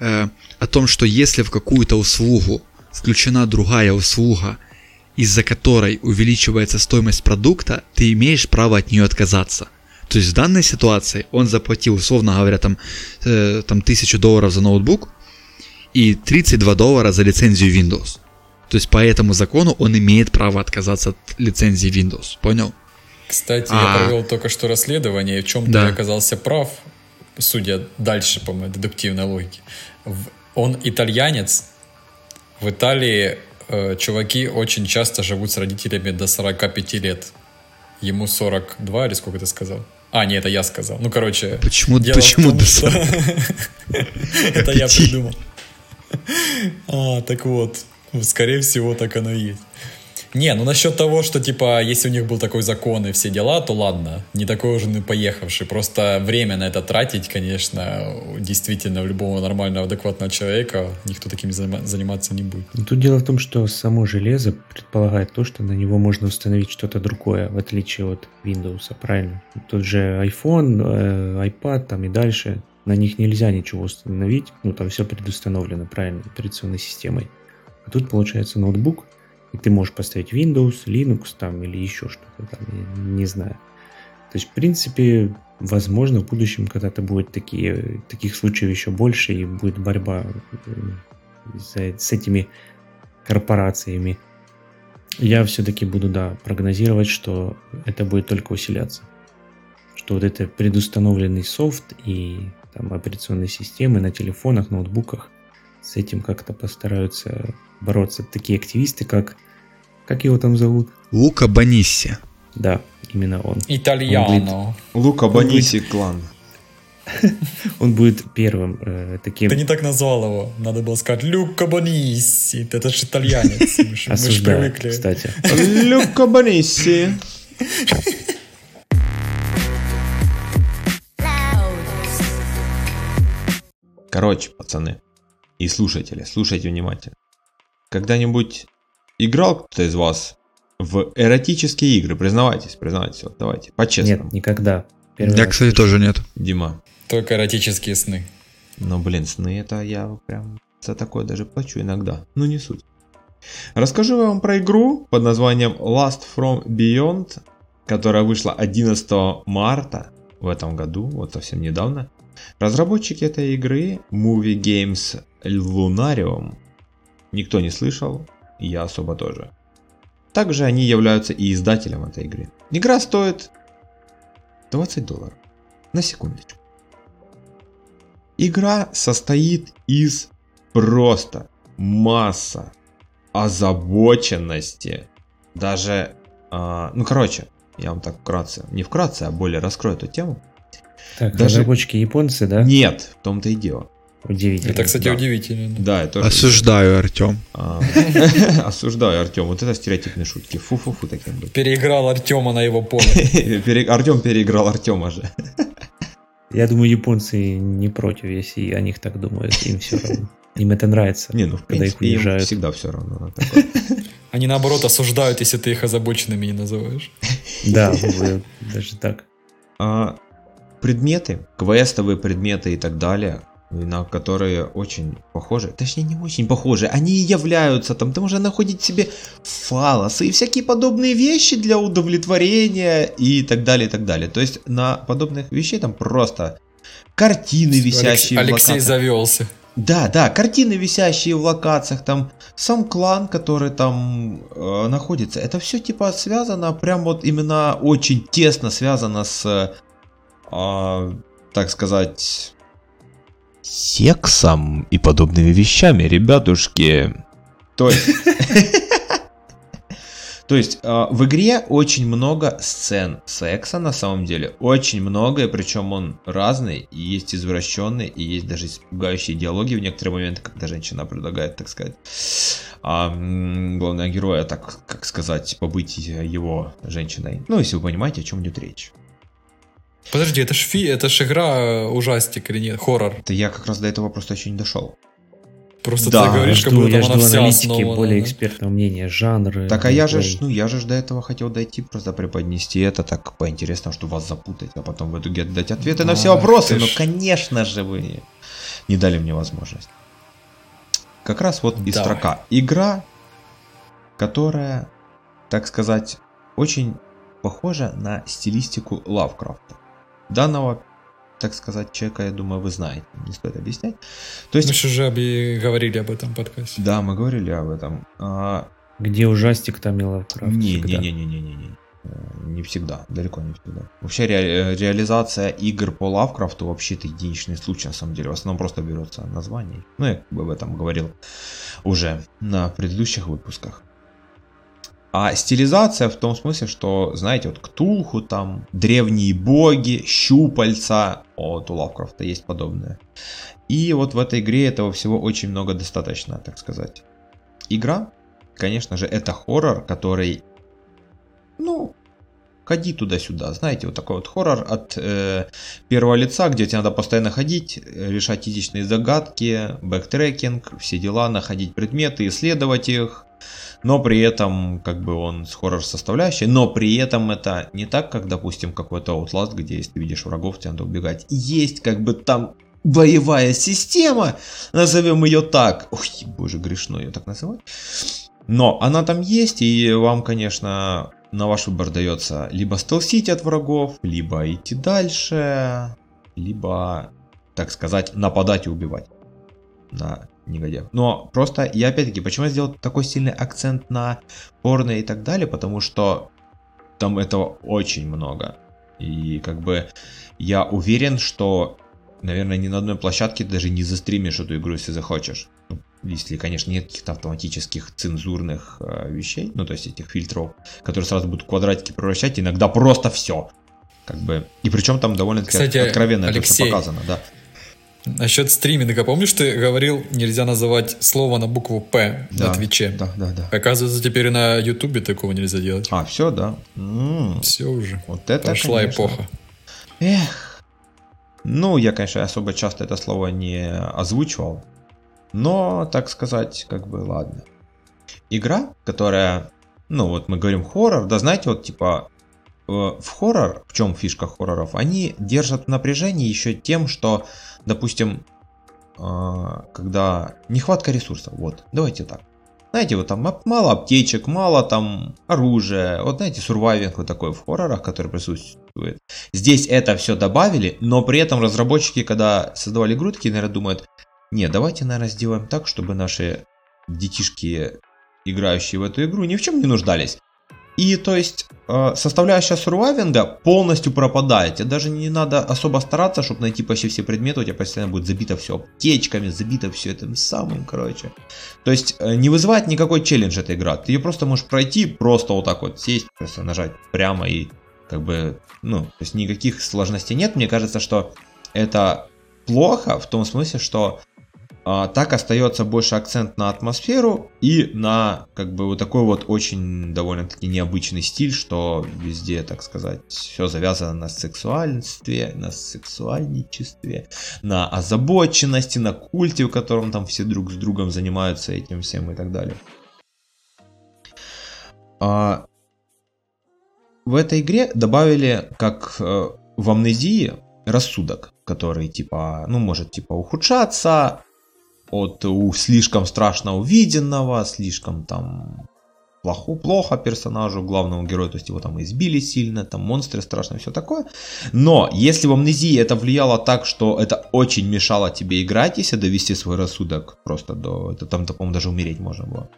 Speaker 1: э, о том, что если в какую-то услугу включена другая услуга, из-за которой увеличивается стоимость продукта, ты имеешь право от нее отказаться. То есть в данной ситуации он заплатил, условно говоря, там, э, там 1000 долларов за ноутбук и 32 доллара за лицензию Windows. То есть по этому закону он имеет право отказаться от лицензии Windows. Понял?
Speaker 3: Кстати,
Speaker 1: А.
Speaker 3: я провел только что расследование, и в чем-то
Speaker 1: Да.
Speaker 3: я оказался прав, судя дальше по моей дедуктивной логике. Он итальянец. В Италии э, чуваки очень часто живут с родителями до 45 лет. Ему 42, или сколько ты сказал? А, нет, это я сказал. Ну, короче,
Speaker 1: Почему, почему
Speaker 3: том,
Speaker 1: до
Speaker 3: что-
Speaker 1: 40?
Speaker 3: Это я придумал. А, так вот. Скорее всего, так оно и есть. Не, ну насчет того, что типа, если у них был такой закон и все дела, то ладно, не такой уже ну, поехавший. Просто время на это тратить, конечно, действительно, у любого нормального, адекватного человека никто таким занима- заниматься не будет.
Speaker 4: Но Тут дело в том, что само железо предполагает то, что на него можно установить что-то другое, в отличие от Windows, правильно? Тот же iPhone, э, iPad там и дальше, на них нельзя ничего установить, ну там все предустановлено правильно операционной системой. А тут получается ноутбук, и ты можешь поставить Windows, Linux там или еще что-то там, я не знаю. То есть, в принципе, возможно, в будущем когда-то будет такие, таких случаев еще больше, и будет борьба за- с этими корпорациями. Я все-таки буду, да, прогнозировать, что это будет только усиляться. Что вот это предустановленный софт и там операционные системы на телефонах, ноутбуках с этим как-то постараются бороться такие активисты, как... Как его там зовут?
Speaker 1: Лука Банисси.
Speaker 4: Да, именно он.
Speaker 3: Итальяно.
Speaker 2: Лука Бониси клан.
Speaker 4: Он будет первым э, таким...
Speaker 3: Ты не так назвал его. Надо было сказать Люка Бонисси. Это же итальянец. Мы же привыкли.
Speaker 4: кстати.
Speaker 2: Люка Бониси. Короче, пацаны и слушатели, слушайте внимательно. Когда-нибудь играл кто-то из вас в эротические игры? Признавайтесь, признавайтесь, вот давайте, по-честному.
Speaker 4: Нет, никогда. Первый
Speaker 1: Я,
Speaker 4: раз
Speaker 1: кстати, тоже нет.
Speaker 2: Дима,
Speaker 3: Только эротические сны.
Speaker 2: ну блин, сны это я прям за такое даже плачу иногда, но не суть. Расскажу вам про игру под названием Last From Beyond, которая вышла 11 марта в этом году, вот совсем недавно. Разработчики этой игры Movie Games Lunarium никто не слышал, я особо тоже. Также они являются и издателем этой игры. Игра стоит 20 долларов. на секундочку. Игра состоит из просто масса озабоченности, даже, а, ну короче, я вам так вкратце, не вкратце, а более раскрою эту тему.
Speaker 4: Так,
Speaker 2: Даже-
Speaker 4: разработчики японцы, да?
Speaker 2: Нет, в том-то и дело.
Speaker 4: Удивительно.
Speaker 3: Это, кстати,
Speaker 2: Да.
Speaker 3: удивительно.
Speaker 2: Да, это тоже-
Speaker 1: Осуждаю, Артем.
Speaker 2: А, Осуждаю, Артем. Вот это стереотипные шутки. Фу-фу-фу таким быть.
Speaker 3: Переиграл Артема на его поле.
Speaker 2: Артем переиграл Артема же.
Speaker 4: Я думаю, японцы не против, если о них так думают. Им все равно. Им это нравится.
Speaker 2: Не, ну в
Speaker 4: Когда их
Speaker 2: принципе им всегда все равно. на такое.
Speaker 3: Они наоборот осуждают, если ты их озабоченными не называешь.
Speaker 4: Да, даже так.
Speaker 2: А, Предметы, квестовые предметы и так далее, на которые очень похожи, точнее не очень похожи, они и являются там, ты можешь находить себе фалосы и всякие подобные вещи для удовлетворения и так далее, и так далее. То есть на подобных вещей там просто картины, висящие в
Speaker 3: Алексей завелся.
Speaker 2: Да, да, картины, висящие в локациях, там сам клан, который там э, находится, это все типа связано, прям вот именно очень тесно связано с, э, так сказать, сексом и подобными вещами, ребятушки. То есть... То есть э, в игре очень много сцен секса на самом деле, очень много, и причем он разный, и есть извращенный, и есть даже пугающие диалоги в некоторые моменты, когда женщина предлагает, так сказать, а, главного героя, так как сказать, побыть его женщиной. Ну, если вы понимаете, о чем идет речь.
Speaker 3: Подожди, это ж фи, это ж игра э, ужастик или нет? Хоррор.
Speaker 2: Это я как раз до этого просто еще не дошел.
Speaker 3: Просто
Speaker 2: Да,
Speaker 3: ты говоришь, как
Speaker 4: жду,
Speaker 3: будто
Speaker 4: я
Speaker 3: она
Speaker 4: жду
Speaker 3: вся основана.
Speaker 4: более экспертного мнения, жанры.
Speaker 2: Так а я же, ну я же до этого хотел дойти, просто преподнести это так поинтересно, что вас запутать, а потом в итоге дать ответы на все
Speaker 3: Ах
Speaker 2: вопросы. Ну,
Speaker 3: ж.
Speaker 2: конечно же, вы не дали мне возможность. Как раз вот и
Speaker 3: Давай.
Speaker 2: строка. Игра, которая, так сказать, очень похожа на стилистику Лавкрафта. Данного, так сказать, человека, я думаю, вы знаете, не стоит объяснять. То есть,
Speaker 3: Мы же уже обе- говорили об этом подкасте.
Speaker 2: да, мы говорили об этом. А,
Speaker 4: Где ужастик, там и Лавкрафт.
Speaker 2: Не, не, не, не, не, не, не. Э, Не всегда, далеко не всегда. Вообще ре- э, реализация игр по Лавкрафту вообще это единичный случай, на самом деле. В основном просто берется название. Ну, я как бы об этом говорил уже на предыдущих выпусках. А стилизация в том смысле, что, знаете, вот Ктулху там, древние боги, щупальца, вот у Лавкрафта есть подобное. И вот в этой игре этого всего очень много достаточно, так сказать. Игра, конечно же, это хоррор, который, ну, ходи туда-сюда. Знаете, вот такой вот хоррор от э, первого лица, где тебе надо постоянно ходить, э, решать этичные загадки, backtracking, все дела, находить предметы, исследовать их. Но при этом, как бы он с хоррор составляющей, но при этом это не так, как, допустим, какой-то Outlast, где если ты видишь врагов, тебе надо убегать. Есть как бы там боевая система, назовем ее так. Ой, боже, грешно ее так называть. Но она там есть, и вам, конечно, на ваш выбор дается либо стелсить от врагов, либо идти дальше, либо, так сказать, нападать и убивать на негодяев. Но просто, я опять-таки, почему я сделал такой сильный акцент на порно и так далее, потому что там этого очень много. И как бы я уверен, что, наверное, ни на одной площадке даже не застримишь эту игру, если захочешь. Если, конечно, нет каких-то автоматических цензурных э, вещей, ну, то есть этих фильтров, которые сразу будут квадратики превращать, иногда просто все. Как бы. И причем там довольно-таки
Speaker 3: Кстати,
Speaker 2: откровенно это все
Speaker 3: Алексей,
Speaker 2: показано, да.
Speaker 3: Насчет стриминга, помнишь, ты говорил, нельзя называть слово на букву П
Speaker 2: Да,
Speaker 3: на Твиче?
Speaker 2: Да, да, да.
Speaker 3: Оказывается, теперь и на Ютубе такого нельзя делать.
Speaker 2: А, все, да. М,
Speaker 3: Все уже.
Speaker 2: Вот это,
Speaker 3: Прошла
Speaker 2: конечно.
Speaker 3: эпоха.
Speaker 2: Эх. Ну, я, конечно, особо часто это слово не озвучивал. Но, так сказать, как бы ладно. Игра, которая, ну вот мы говорим хоррор, да знаете, вот типа э, в хоррор, в чем фишка хорроров, они держат в напряжении еще тем, что, допустим, э, когда нехватка ресурсов, вот, давайте так. Знаете, вот там мало аптечек, мало там оружия. Вот знаете, сурвайвинг вот такой в хоррорах, который присутствует. Здесь это все добавили, но при этом разработчики, когда создавали игру, такие, наверное, думают, не, давайте, наверное, сделаем так, чтобы наши детишки, играющие в эту игру, ни в чем не нуждались. И то есть э, составляющая сурвайвинга полностью пропадает. Тебе даже не надо особо стараться, чтобы найти почти все предметы. У тебя постоянно будет забито все аптечками, забито все этим самым, короче. То есть э, не вызывает никакой челлендж эта игра. Ты ее просто можешь пройти, просто вот так вот сесть, просто нажать прямо и как бы, ну, то есть никаких сложностей нет. Мне кажется, что это плохо в том смысле, что так остается больше акцент на атмосферу и на как бы вот такой вот очень довольно-таки необычный стиль, что везде, так сказать, все завязано на сексуальстве, на сексуальничестве, на озабоченности, на культе, в котором там все друг с другом занимаются этим всем и так далее. А, в этой игре добавили, как э, в амнезии, рассудок, который типа, ну, может типа ухудшаться, от слишком страшно увиденного, слишком там плохо, плохо персонажу, главному герою, то есть его там избили сильно, там монстры страшные, все такое. Но если в амнезии это влияло так, что это очень мешало тебе играть, если довести свой рассудок просто до... Это там, по-моему, даже умереть можно было.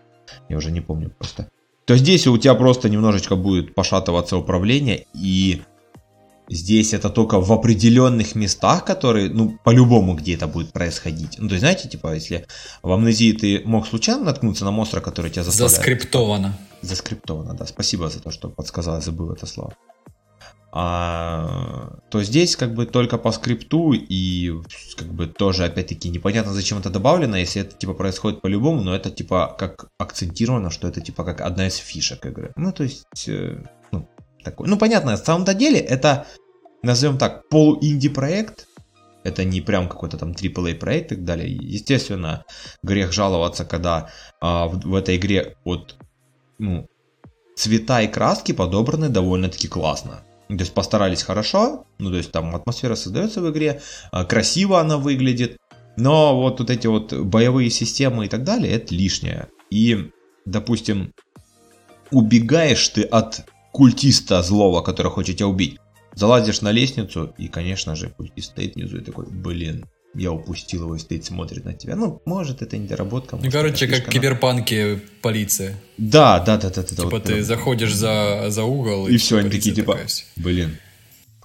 Speaker 2: Я уже не помню просто. То здесь у тебя просто немножечко будет пошатываться управление, и Здесь это только в определенных местах, которые, ну, по-любому где это будет происходить. Ну, то есть, знаете, типа, если в амнезии ты мог случайно наткнуться на монстра, который тебя заставляет...
Speaker 3: Заскриптовано.
Speaker 2: Заскриптовано, да. Спасибо за то, что подсказал, забыл это слово. А, то здесь как бы только по скрипту и как бы тоже опять-таки непонятно зачем это добавлено, если это типа происходит по-любому, но это типа как акцентировано, что это типа как одна из фишек игры. Ну то есть э, такой. Ну, понятно, на самом-то деле это, назовем так, полуинди проект. Это не прям какой-то там AAA проект и так далее. Естественно, грех жаловаться, когда а, в, в этой игре вот, ну, цвета и краски подобраны довольно-таки классно. То есть постарались хорошо, ну то есть там атмосфера создается в игре, а, красиво она выглядит, но вот, вот эти вот боевые системы и так далее, это лишнее. И, допустим, убегаешь ты от культиста злого, который хочет тебя убить. Залазишь на лестницу, и, конечно же, культист стоит внизу и такой, блин, я упустил его и стоит, смотрит на тебя. Ну, может, это недоработка.
Speaker 3: Ну, короче, как в киберпанке полиция.
Speaker 2: Да, да, да, да. да
Speaker 3: типа
Speaker 2: вот
Speaker 3: ты прям... заходишь за, за угол,
Speaker 2: и, и все, они такие, типа, блин,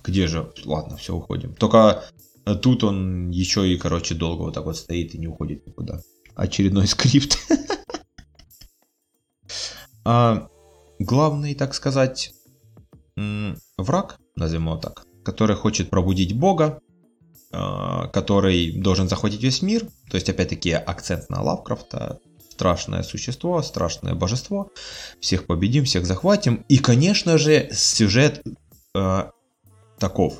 Speaker 2: где же? Ладно, все, уходим. Только тут он еще и, короче, долго вот так вот стоит и не уходит никуда. Очередной скрипт. а, главный, так сказать, враг, назовем его так, который хочет пробудить Бога, а, который должен захватить весь мир. То есть, опять-таки, акцент на Лавкрафта. Страшное существо, страшное божество. Всех победим, всех захватим. И, конечно же, сюжет э, таков.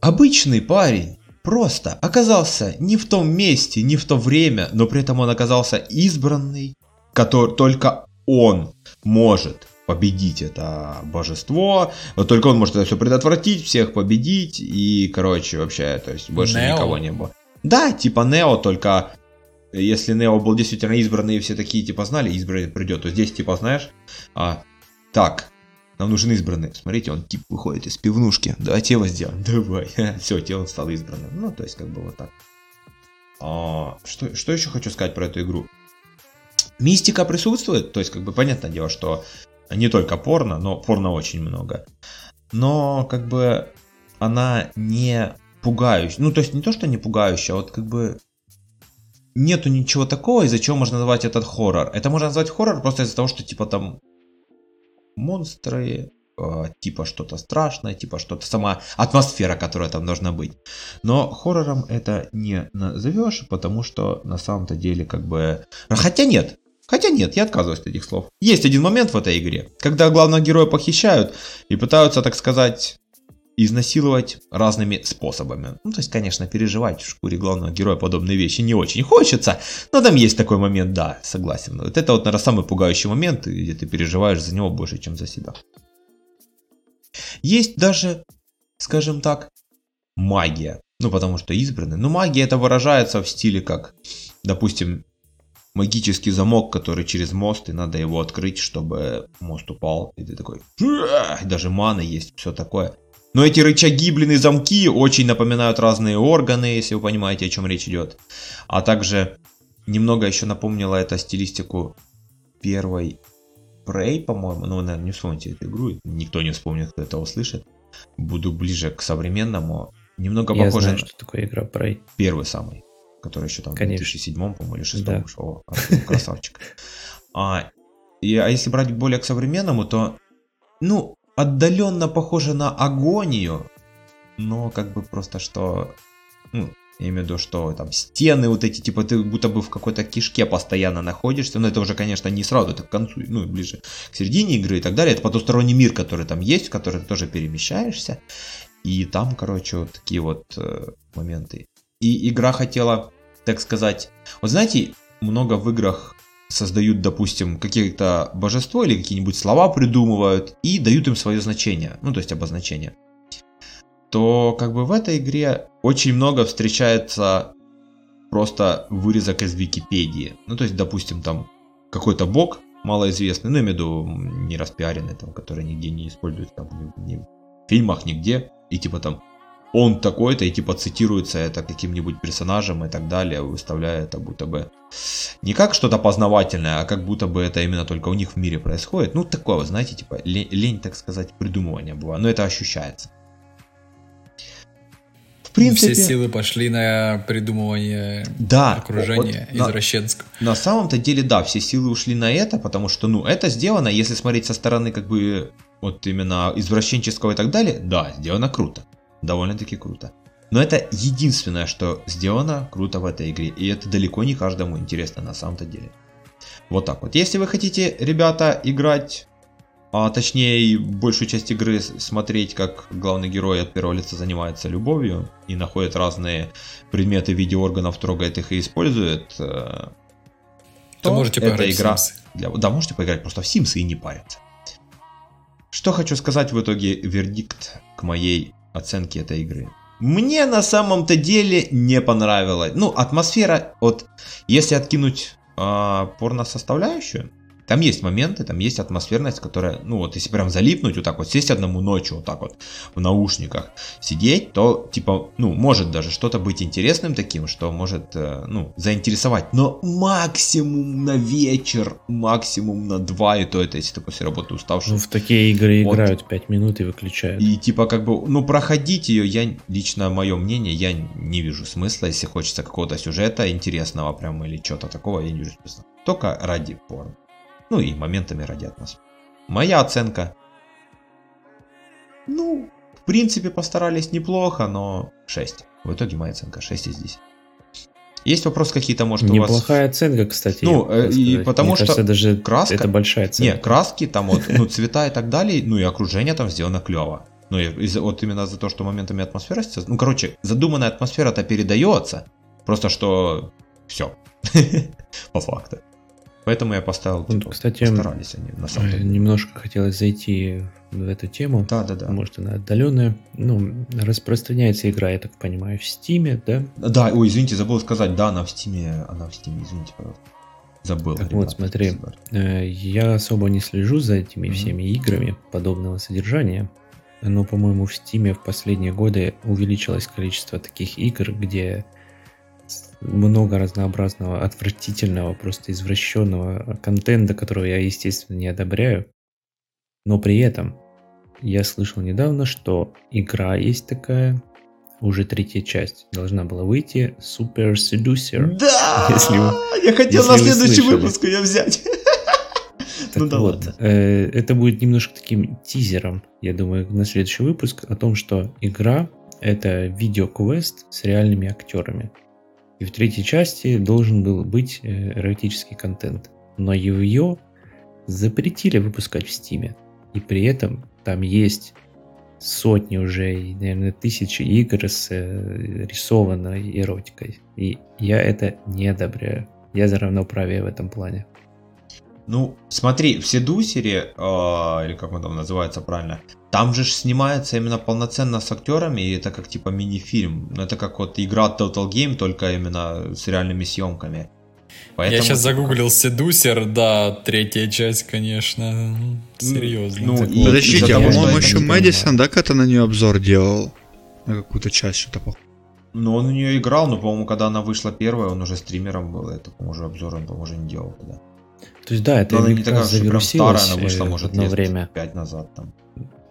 Speaker 2: Обычный парень просто оказался не в том месте, не в то время, но при этом он оказался избранный, который только он может победить это божество. Вот только он может это все предотвратить, всех победить. И, короче, вообще, то есть больше Нео. никого не было. Да, типа Нео, только если Нео был действительно избранный, и все такие, типа, знали, избранный придет, то здесь, типа, знаешь, а, так, нам нужен избранный. Смотрите, он тип выходит из пивнушки. Давайте его сделаем. Давай. Все, тело стал избранным. Ну, то есть, как бы вот так. А, что, что еще хочу сказать про эту игру? Мистика присутствует, то есть, как бы, понятное дело, что не только порно, но порно очень много. Но, как бы, она не пугающая. Ну, то есть, не то, что не пугающая, а вот, как бы, нету ничего такого, из-за чего можно назвать этот хоррор. Это можно назвать хоррор просто из-за того, что, типа, там монстры, э, типа что-то страшное, типа что-то сама атмосфера, которая там должна быть. Но хоррором это не назовешь, потому что на самом-то деле как бы... Хотя нет, Хотя нет, я отказываюсь от этих слов. Есть один момент в этой игре, когда главного героя похищают и пытаются, так сказать, изнасиловать разными способами. Ну, то есть, конечно, переживать в шкуре главного героя подобные вещи не очень хочется, но там есть такой момент, да, согласен. Вот это вот, наверное, самый пугающий момент, где ты переживаешь за него больше, чем за себя. Есть даже, скажем так, магия. Ну, потому что избранный. Но магия это выражается в стиле как, допустим, магический замок, который через мост, и надо его открыть, чтобы мост упал. И ты такой, даже мана есть, все такое. Но эти рычаги, блин, и замки очень напоминают разные органы, если вы понимаете, о чем речь идет. А также немного еще напомнило это стилистику первой Prey, по-моему, ну, вы, наверное, не вспомните эту игру, никто не вспомнит, кто это услышит. Буду ближе к современному. Немного
Speaker 4: Я
Speaker 2: похоже
Speaker 4: знаю,
Speaker 2: на
Speaker 4: что такое игра Prey.
Speaker 2: первый самый, который еще там в
Speaker 4: Конечно.
Speaker 2: 2007, по-моему, или 2006
Speaker 4: Да.
Speaker 2: вышел. Артем, красавчик. А, и, а если брать более к современному, то, ну, отдаленно похоже на агонию, но как бы просто что, ну, я имею в виду, что там стены вот эти, типа ты будто бы в какой-то кишке постоянно находишься, но это уже, конечно, не сразу, это к концу, ну, ближе к середине игры и так далее, это потусторонний мир, который там есть, в который ты тоже перемещаешься, и там, короче, вот такие вот э, моменты. И игра хотела, так сказать, вот знаете, много в играх создают, допустим, какие-то божество или какие-нибудь слова придумывают и дают им свое значение, ну то есть обозначение. То как бы в этой игре очень много встречается просто вырезок из Википедии. Ну то есть, допустим, там какой-то бог малоизвестный, ну, я имею в виду не распиаренный, там, который нигде не используется, там, ни- ни в фильмах, нигде, и типа там он такой-то, и типа цитируется это каким-нибудь персонажем и так далее, выставляя это будто бы не как что-то познавательное, а как будто бы это именно только у них в мире происходит. Ну, такое, вот, знаете, типа лень, лень, так сказать, придумывания бывает, но это ощущается. В принципе,
Speaker 3: Все силы пошли на придумывание
Speaker 2: да,
Speaker 3: окружения
Speaker 2: вот на-
Speaker 3: извращенского.
Speaker 2: На самом-то деле, да, все силы ушли на это, потому что, ну, это сделано, если смотреть со стороны, как бы, вот именно извращенческого и так далее, да, сделано круто. Довольно-таки круто. Но это единственное, что сделано круто в этой игре, и это далеко не каждому интересно на самом-то деле. Вот так вот. Если вы хотите, ребята, играть, а точнее большую часть игры смотреть, как главный герой от первого лица занимается любовью и находит разные предметы в виде органов, трогает их и использует, э,
Speaker 3: То можете
Speaker 2: эта игра для... Да, можете поиграть просто в Sims и не париться. Что хочу сказать в итоге вердикт к моей оценке этой игры. Мне на самом-то деле не понравилось. Ну, атмосфера, вот если откинуть а, порно-составляющую, там есть моменты, там есть атмосферность, которая, ну вот, если прям залипнуть, вот так вот, сесть одному ночью, вот так вот, в наушниках, сидеть, то, типа, ну, может даже что-то быть интересным таким, что может, э, ну, заинтересовать. Но максимум на вечер, максимум на два, и то это, если ты после работы уставший.
Speaker 4: Ну, в такие игры
Speaker 2: Вот.
Speaker 4: играют 5 минут и выключают.
Speaker 2: И типа как бы, ну проходить ее, я лично мое мнение, я не вижу смысла, если хочется какого-то сюжета интересного прям или чего-то такого, я не вижу смысла. Только ради порно. Ну и моментами ради атмосферы. Моя оценка. Ну, в принципе, постарались неплохо, но 6. В итоге моя оценка 6 из 10. Есть вопрос какие-то, может, у вас...
Speaker 4: Неплохая оценка, кстати.
Speaker 2: Ну, э, и
Speaker 4: сказать.
Speaker 2: потому
Speaker 4: Мне
Speaker 2: что
Speaker 4: кажется, даже
Speaker 2: краска-
Speaker 4: это большая
Speaker 2: Не,
Speaker 4: оценка.
Speaker 2: краски там вот, ну, цвета и так далее, ну и окружение там сделано клево. Ну, и вот именно за то, что моментами атмосфера Ну, короче, задуманная атмосфера-то передается, просто что все. По факту. Поэтому я поставил, типа,
Speaker 4: кстати,
Speaker 2: постарались они, на самом деле.
Speaker 4: Немножко хотелось зайти в эту тему.
Speaker 2: Да, да, да.
Speaker 4: Может, она отдаленная. Ну, распространяется игра, я так понимаю, в Steam е, да?
Speaker 2: Да, ой, извините, забыл сказать, да, она в Steam е, она в Steam е, извините, пожалуйста. Забыл.
Speaker 4: Так
Speaker 2: ребята,
Speaker 4: вот, смотри. Э, Я особо не слежу за этими
Speaker 2: Мгм.
Speaker 4: всеми играми подобного содержания. Но, по-моему, в Steam е в последние годы увеличилось количество таких игр, где много разнообразного, отвратительного, просто извращенного контента, которого я, естественно, не одобряю. Но при этом я слышал недавно, что игра есть такая, уже третья часть должна была выйти, Super Seducer.
Speaker 2: Да!
Speaker 4: Если вы-
Speaker 2: я хотел
Speaker 4: если
Speaker 2: на следующий
Speaker 4: слышали.
Speaker 2: выпуск ее взять.
Speaker 4: Так
Speaker 2: Ну да
Speaker 4: вот,
Speaker 2: ладно.
Speaker 4: э, это будет немножко таким тизером, я думаю, на следующий выпуск о том, что игра это видеоквест с реальными актерами. И в третьей части должен был быть э, эротический контент. Но ее запретили выпускать в Стиме. И при этом там есть сотни уже, и, наверное, тысячи игр с э, рисованной эротикой. И я это не одобряю. Я за равноправие в этом плане.
Speaker 2: Ну, смотри, в Седусере, а, или как он там называется правильно, там же ж снимается именно полноценно с актерами, и это как типа мини-фильм. Ну, это как вот игра Total Game, только именно с реальными съемками.
Speaker 3: Я сейчас загуглил Седусер, да, третья часть, конечно, серьезно.
Speaker 2: ну, и-.
Speaker 1: Подождите, а по-моему, еще Мэдисон, да, когда на нее обзор делал? На какую-то часть что-то похоже.
Speaker 2: Ну, он у нее играл, но, по-моему, когда она вышла первая, он уже стримером был, это, по-моему, уже обзор он, по-моему, уже не делал тогда.
Speaker 4: То есть, да, это
Speaker 2: она не такая,
Speaker 4: завирусилось
Speaker 2: старая, она вышла,
Speaker 4: э,
Speaker 2: может,
Speaker 4: одно время.
Speaker 2: 5 назад там.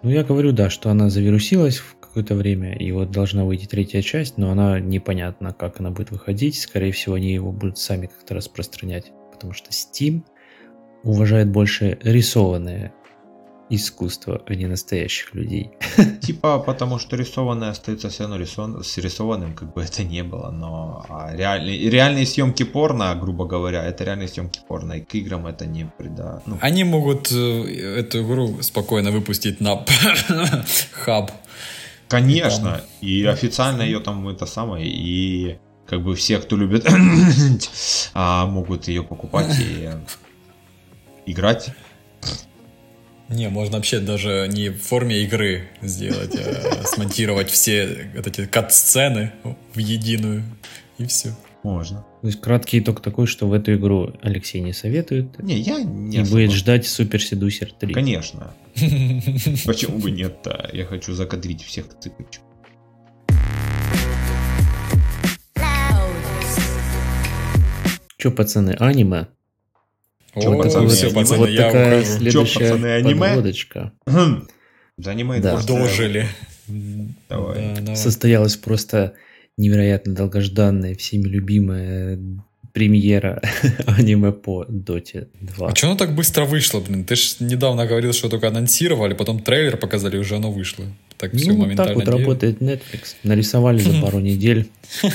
Speaker 4: Ну, я говорю, да, что она завирусилась в какое-то время, и вот должна выйти третья часть, но она непонятно, как она будет выходить. Скорее всего, они его будут сами как-то распространять, потому что Steam уважает больше рисованное искусство, а не настоящих людей.
Speaker 2: Типа, потому что рисованное остается все равно рисован... с рисованным, как бы это не было, но а реальные, реальные съемки порно, грубо говоря, это реальные съемки порно, и к играм это не прида... Ну,
Speaker 3: Они могут э, эту игру спокойно выпустить на хаб.
Speaker 2: конечно, и официально ее там это самое, и как бы все, кто любит, а, могут ее покупать и играть.
Speaker 3: Не, можно вообще даже не в форме игры сделать, а смонтировать все вот эти кат-сцены в единую, и все.
Speaker 2: Можно.
Speaker 4: То есть краткий итог такой, что в эту игру Алексей не советует,
Speaker 2: Не, я не
Speaker 4: и
Speaker 2: особо.
Speaker 4: будет ждать Супер Седусер 3.
Speaker 2: Конечно. Почему бы нет-то? Я хочу закадрить всех цыпочек.
Speaker 4: Че, пацаны, аниме?
Speaker 2: Чё,
Speaker 3: О,
Speaker 2: пацаны,
Speaker 3: все,
Speaker 2: аниме?
Speaker 3: пацаны,
Speaker 4: вот
Speaker 3: я
Speaker 4: такая
Speaker 3: ухожу.
Speaker 4: следующая
Speaker 2: пацаны, аниме?
Speaker 4: подводочка.
Speaker 2: Занимает
Speaker 4: Да.
Speaker 2: просто-
Speaker 3: Дожили.
Speaker 2: Давай.
Speaker 3: Да, давай.
Speaker 4: Состоялась просто невероятно долгожданная, всеми любимая премьера аниме по Доте 2.
Speaker 3: А что оно так быстро вышло, блин? Ты ж недавно говорил, что только анонсировали, потом трейлер показали, и уже оно вышло. Так все
Speaker 4: ну, вот
Speaker 3: моментально.
Speaker 4: так вот
Speaker 3: не-
Speaker 4: работает Netflix. Нарисовали за пару недель.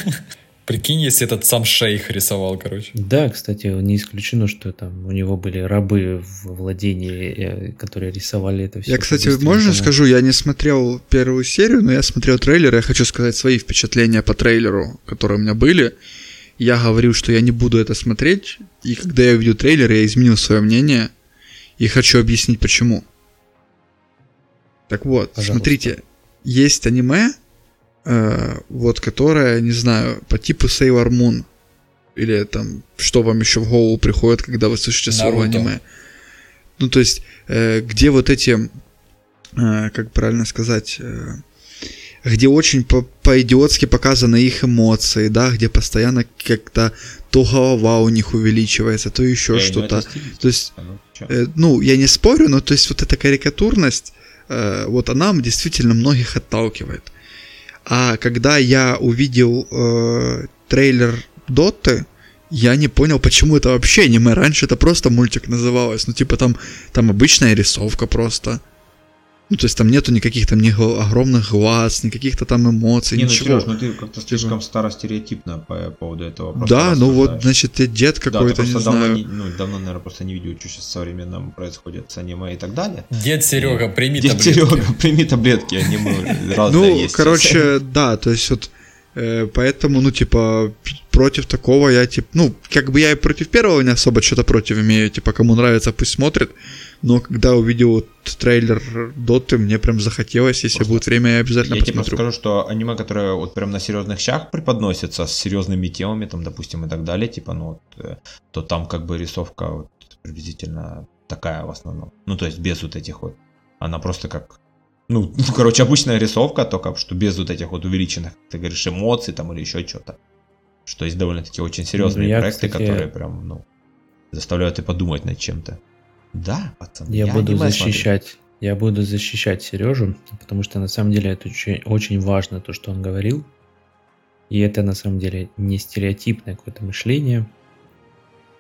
Speaker 3: Прикинь, если этот сам шейх рисовал, короче.
Speaker 4: Да, кстати, не исключено, что там у него были рабы в владении, э, которые рисовали это все.
Speaker 1: Я, кстати, можно скажу, я не смотрел первую серию, но я смотрел трейлер, я хочу сказать свои впечатления по трейлеру, которые у меня были. Я говорил, что я не буду это смотреть, и когда я увидел трейлер, я изменил свое мнение, и хочу объяснить почему. Так вот,
Speaker 4: Пожалуйста.
Speaker 1: смотрите, есть аниме, э, вот которое, не знаю, по типу Sailor Moon, или там, что вам еще в голову приходит, когда вы слышите слово
Speaker 3: Наруто.
Speaker 1: аниме. Ну, то есть, э, где вот эти, э, как правильно сказать, э, где очень по- по-идиотски показаны их эмоции, да, где постоянно как-то то голова у них увеличивается, то еще
Speaker 2: Эй, ну
Speaker 1: что-то. То есть,
Speaker 2: ну, чё?
Speaker 1: э, ну, я не спорю, но то есть вот эта карикатурность, э, вот она действительно многих отталкивает. А когда я увидел э, трейлер Доты, я не понял, почему это вообще аниме. Раньше это просто мультик называлось. Ну, типа там, там обычная рисовка просто. Ну, то есть там нету никаких там ни огромных глаз, никаких-то там эмоций,
Speaker 2: Не, ну
Speaker 1: ничего.
Speaker 2: Сереж, ну ты как-то слишком старостереотипно по поводу этого. просто
Speaker 1: да, ну вот, значит, ты дед
Speaker 2: Да, ты
Speaker 1: какой-то, не
Speaker 2: давно,
Speaker 1: знаю.
Speaker 2: не, ну, давно, наверное, просто не видел, что сейчас в современном происходит с аниме и так далее.
Speaker 3: Дед Серега, прими
Speaker 2: Дед
Speaker 3: таблетки.
Speaker 2: Серега, прими таблетки, аниме разные
Speaker 1: Ну,
Speaker 2: есть.
Speaker 1: короче, да, то есть вот поэтому, ну, типа, против такого я, типа, ну, как бы я и против первого не особо что-то против имею, типа, кому нравится, пусть смотрит, но когда увидел вот трейлер Доты, мне прям захотелось, если
Speaker 2: Просто
Speaker 1: будет время, я обязательно
Speaker 2: Я тебе просто
Speaker 1: посмотрю.
Speaker 2: скажу, что аниме, которое вот прям на серьезных щах преподносится, с серьезными темами, там, допустим, и так далее, типа, ну, вот, э, то там как бы рисовка вот приблизительно такая в основном. Ну, то есть без вот этих вот. Она просто как ну, короче, обычная рисовка, только что без вот этих вот увеличенных, ты говоришь, эмоций там или еще что-то. Что есть довольно-таки очень серьезные
Speaker 4: Ну, я,
Speaker 2: проекты,
Speaker 4: кстати,
Speaker 2: которые прям, ну, заставляют и подумать над чем-то. Да, пацаны,
Speaker 4: Я, буду
Speaker 2: аниме смотрю.
Speaker 4: защищать, я буду защищать Сережу, потому что на самом деле это очень, очень важно то, что он говорил. И это на самом деле не стереотипное какое-то мышление.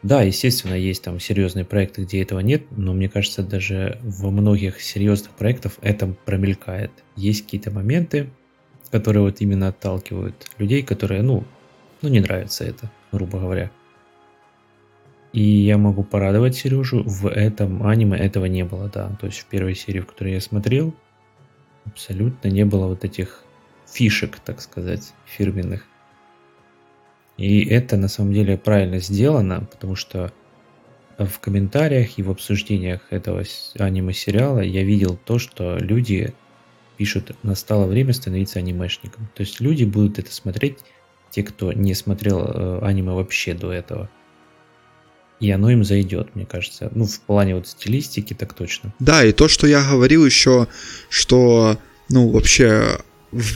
Speaker 4: Да, естественно, есть там серьезные проекты, где этого нет, но мне кажется, даже во многих серьезных проектах это промелькает. Есть какие-то моменты, которые вот именно отталкивают людей, которые, ну, ну не нравится это, грубо говоря. И я могу порадовать Сережу, в этом аниме этого не было, да. То есть в первой серии, в которой я смотрел, абсолютно не было вот этих фишек, так сказать, фирменных. И это на самом деле правильно сделано, потому что в комментариях и в обсуждениях этого аниме-сериала я видел то, что люди пишут, настало время становиться анимешником. То есть люди будут это смотреть, те, кто не смотрел э, аниме вообще до этого. И оно им зайдет, мне кажется. Ну, в плане вот стилистики так точно.
Speaker 1: Да, и то, что я говорил еще, что, ну, вообще,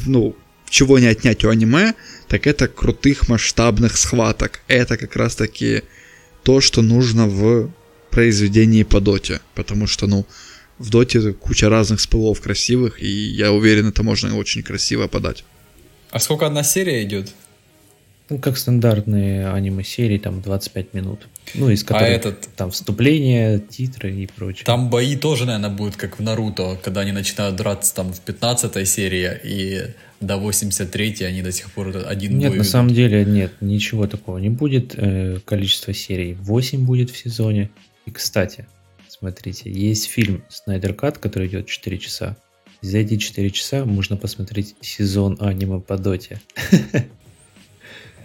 Speaker 1: ну, чего не отнять у аниме, так это крутых масштабных схваток. Это как раз таки то, что нужно в произведении по доте, потому что, ну, в доте куча разных спылов красивых, и я уверен, это можно очень красиво подать.
Speaker 3: А сколько одна серия идет?
Speaker 4: Ну, как стандартные аниме-серии, там 25 минут. Ну, из которых
Speaker 3: А этот-
Speaker 4: там вступление, титры и прочее.
Speaker 3: Там бои тоже, наверное, будут как в Наруто, когда они начинают драться там в 15 серии, и до 83 они до сих пор один
Speaker 4: Нет, на
Speaker 3: ведут.
Speaker 4: самом деле нет, ничего такого не будет. Э, Количество серий 8 будет в сезоне. И, кстати, смотрите, есть фильм Снайдер Кат, который идет 4 часа. За эти 4 часа можно посмотреть сезон аниме по доте.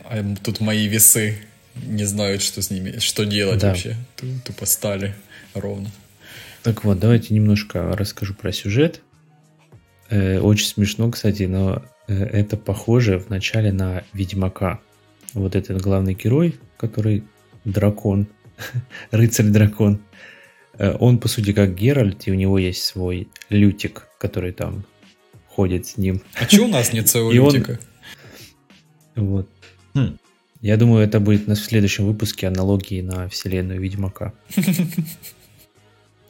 Speaker 3: А тут мои весы не знают, что с ними, что делать
Speaker 4: Да.
Speaker 3: вообще. Ту- Тупо стали ровно.
Speaker 4: Так вот, давайте немножко расскажу про сюжет. Э, очень смешно, кстати, но э, это похоже вначале на Ведьмака. Вот этот главный герой, который дракон, рыцарь-дракон. Э, он, по сути, как Геральт, и у него есть свой лютик, который там ходит с ним.
Speaker 3: А че у нас нет своего
Speaker 4: И он-
Speaker 3: лютика?
Speaker 4: Вот.
Speaker 2: Хм.
Speaker 4: Я думаю, это будет на в следующем выпуске аналогии на вселенную Ведьмака.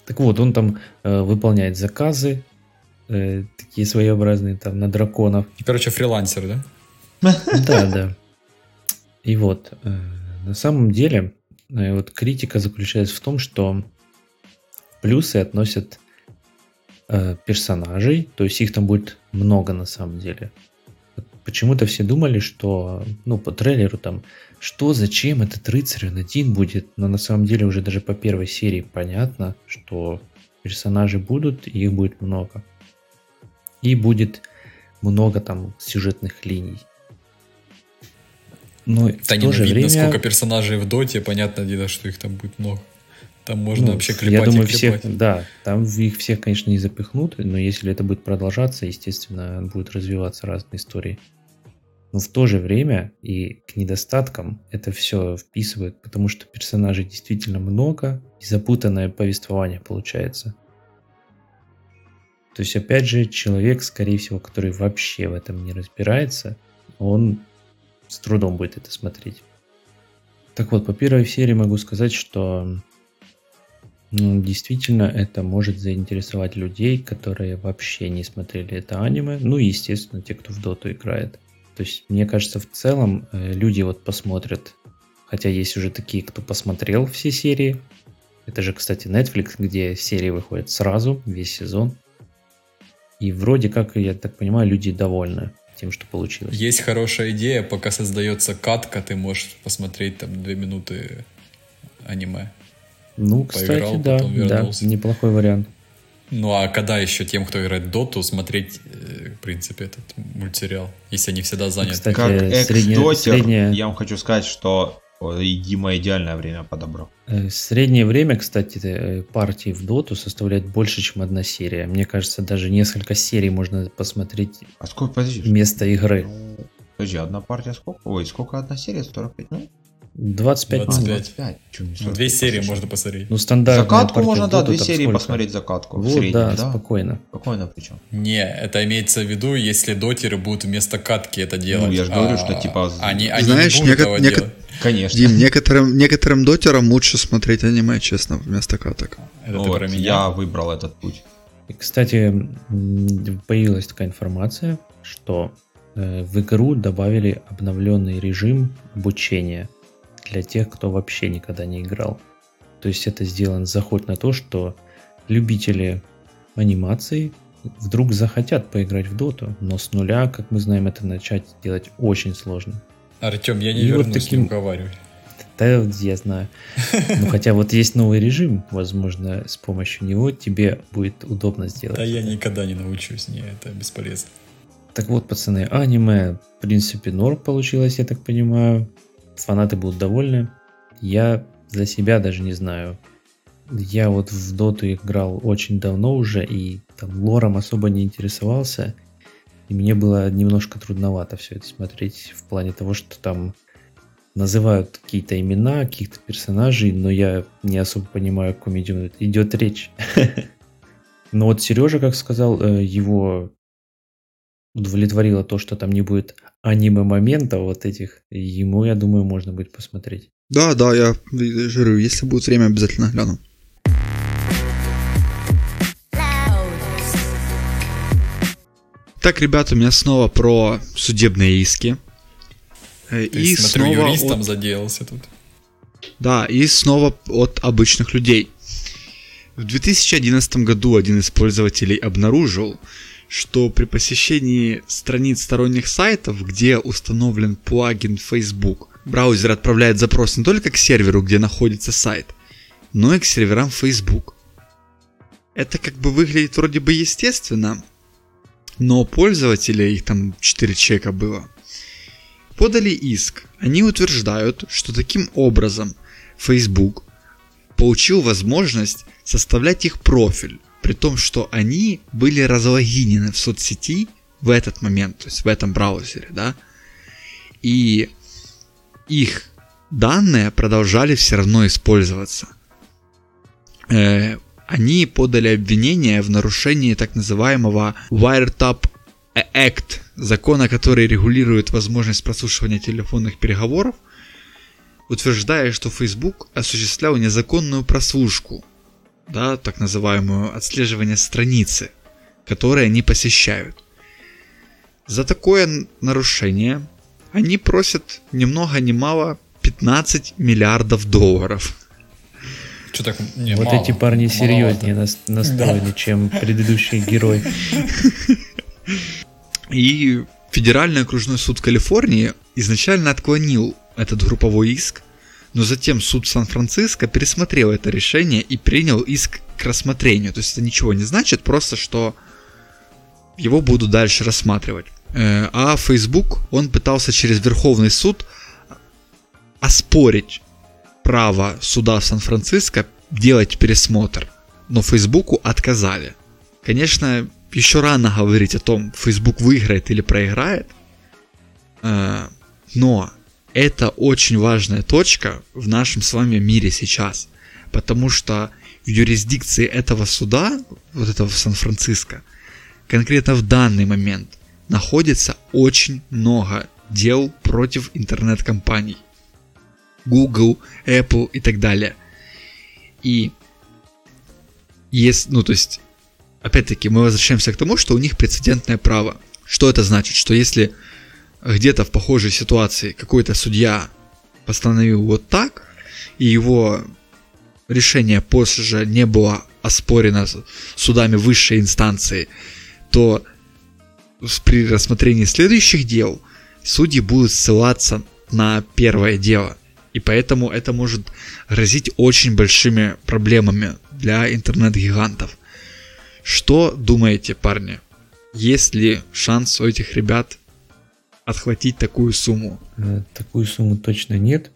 Speaker 4: Так вот, он там э, выполняет заказы, э, такие своеобразные, там, на драконов.
Speaker 3: Короче, фрилансер, да?
Speaker 4: Да, да. И вот, э, на самом деле, э, вот критика заключается в том, что плюсы относят э, персонажей, то есть их там будет много на самом деле. Почему-то все думали, что, ну, по трейлеру там, что, зачем этот рыцарь, он один будет, но на самом деле уже даже по первой серии понятно, что персонажи будут, и их будет много. И будет много там сюжетных линий. Но
Speaker 3: Да
Speaker 4: в
Speaker 3: не
Speaker 4: то же
Speaker 3: видно,
Speaker 4: время...
Speaker 3: сколько персонажей в доте, понятно дело, что их там будет много. Там можно
Speaker 4: Ну,
Speaker 3: вообще
Speaker 4: Я
Speaker 3: клепать
Speaker 4: думаю,
Speaker 3: и клепать.
Speaker 4: всех, да, там их всех, конечно, не запихнут, но если это будет продолжаться, естественно, будут развиваться разные истории. Но в то же время и к недостаткам это все вписывает, потому что персонажей действительно много, и запутанное повествование получается. То есть, опять же, человек, скорее всего, который вообще в этом не разбирается, он с трудом будет это смотреть. Так вот, по первой серии могу сказать, что ну, действительно, это может заинтересовать людей, которые вообще не смотрели это аниме. Ну и, естественно, те, кто в доту играет. То есть, мне кажется, в целом э, люди вот посмотрят, хотя есть уже такие, кто посмотрел все серии. Это же, кстати, Netflix, где серии выходят сразу, весь сезон. И вроде как, я так понимаю, люди довольны тем, что получилось.
Speaker 3: Есть хорошая идея, пока создается катка, ты можешь посмотреть там две минуты аниме.
Speaker 4: Ну, кстати,
Speaker 3: Поиграл,
Speaker 4: да,
Speaker 3: потом
Speaker 4: да, неплохой вариант.
Speaker 3: Ну а когда еще тем, кто играет в доту, смотреть, э, в принципе, этот мультсериал, если они всегда заняты?
Speaker 4: Кстати,
Speaker 2: Как экс-дотер,
Speaker 4: средняя-
Speaker 2: я вам хочу сказать, что и Дима идеальное время подобрал.
Speaker 4: Э, Среднее время, кстати, э, партии в доту составляет больше, чем одна серия. Мне кажется, даже несколько серий можно посмотреть
Speaker 2: А сколько, подожди,
Speaker 4: вместо игры.
Speaker 2: подожди, одна партия сколько? Ой, сколько одна серия? 45 минут?
Speaker 4: 25
Speaker 2: А,
Speaker 3: 25.
Speaker 4: минут.
Speaker 2: 25. Чё, не
Speaker 3: Ну,
Speaker 2: 45,
Speaker 3: две серии
Speaker 2: послушай.
Speaker 3: можно посмотреть.
Speaker 4: Ну, стандартная
Speaker 2: Закатку можно,
Speaker 4: в
Speaker 2: да, две серии
Speaker 4: сколько?
Speaker 2: посмотреть закатку. в
Speaker 4: Вот,
Speaker 2: среднем,
Speaker 4: да,
Speaker 2: да?
Speaker 4: спокойно.
Speaker 2: Спокойно причем.
Speaker 3: Не, это имеется в виду, если дотеры будут вместо катки это делать.
Speaker 2: Ну, я ж говорю,
Speaker 3: а
Speaker 2: что, типа,
Speaker 3: Они, они
Speaker 1: Знаешь,
Speaker 3: не будут
Speaker 1: неко-
Speaker 3: этого
Speaker 1: неко-
Speaker 3: делать.
Speaker 2: Конечно.
Speaker 1: Дим, некоторым, некоторым дотерам лучше смотреть аниме, честно, вместо каток.
Speaker 3: Это
Speaker 2: вот,
Speaker 3: про меня?
Speaker 2: я выбрал этот путь.
Speaker 4: И, кстати, появилась такая информация, что э, в игру добавили обновленный режим обучения для тех, кто вообще никогда не играл. То есть это сделан заход на то, что любители анимации вдруг захотят поиграть в доту, но с нуля, как мы знаем, это начать делать очень сложно.
Speaker 3: Артем, я не
Speaker 4: И вот
Speaker 3: вернусь,
Speaker 4: таким-
Speaker 3: не уговаривай.
Speaker 4: Да, я знаю. Ну, хотя вот есть новый режим, возможно, с помощью него тебе будет удобно сделать.
Speaker 3: Да я никогда не научусь, не, это бесполезно.
Speaker 4: Так вот, пацаны, аниме, в принципе, норм получилось, я так понимаю. Фанаты будут довольны. Я за себя даже не знаю. Я вот в доту играл очень давно уже, и там лором особо не интересовался. И мне было немножко трудновато все это смотреть в плане того, что там называют какие-то имена, каких-то персонажей, но я не особо понимаю, о ком идет, идет речь. Но вот Сережа, как сказал, э, его удовлетворило то, что там не будет аниме-моментов вот этих. Ему, я думаю, можно будет посмотреть.
Speaker 1: Да, да, я говорю, если будет время, обязательно гляну. Итак, ребята, у меня снова про судебные иски.
Speaker 3: Ты,
Speaker 1: И
Speaker 3: смотрю,
Speaker 1: снова
Speaker 3: юристом
Speaker 1: от-
Speaker 3: заделался тут.
Speaker 1: Да, и снова от обычных людей. В 2011 году один из пользователей обнаружил, что при посещении страниц сторонних сайтов, где установлен плагин Facebook, браузер отправляет запрос не только к серверу, где находится сайт, но и к серверам Facebook. Это как бы выглядит вроде бы естественно, но пользователи, их там 4 человека было, подали иск. Они утверждают, что таким образом Facebook получил возможность составлять их профиль, при том, что они были разлогинены в соцсети в этот момент, то есть в этом браузере, да, и их данные продолжали все равно использоваться. Э, они подали обвинение в нарушении так называемого Wiretap Act, закона, который регулирует возможность прослушивания телефонных переговоров, утверждая, что Facebook осуществлял незаконную прослушку, да, так называемую отслеживание страницы, которые они посещают. За такое нарушение они просят ни много ни мало 15 миллиардов долларов.
Speaker 3: Что так не,
Speaker 4: вот
Speaker 3: мало,
Speaker 4: эти парни серьезнее нас- настроены, чем предыдущий герой.
Speaker 1: И Федеральный окружной суд Калифорнии изначально отклонил этот групповой иск, но затем суд Сан-Франциско пересмотрел это решение и принял иск к рассмотрению. То есть это ничего не значит, просто что его будут дальше рассматривать. Э, А Facebook, он пытался через Верховный суд оспорить право суда Сан-Франциско делать пересмотр, но Фейсбуку отказали. Конечно, еще рано говорить о том, Facebook выиграет или проиграет, э, но это очень важная точка в нашем с вами мире сейчас, потому что в юрисдикции этого суда, вот этого в Сан-Франциско, конкретно в данный момент находится очень много дел против интернет-компаний. Google, Apple и так далее. И есть, ну то есть, опять-таки, мы возвращаемся к тому, что у них прецедентное право. Что это значит? Что если где-то в похожей ситуации какой-то судья постановил вот так, и его решение после же не было оспорено судами высшей инстанции, то при рассмотрении следующих дел судьи будут ссылаться на первое дело. И поэтому это может грозить очень большими проблемами для интернет-гигантов. Что думаете, парни? Есть ли шанс у этих ребят отхватить такую сумму?
Speaker 4: Э, Такую сумму точно нет,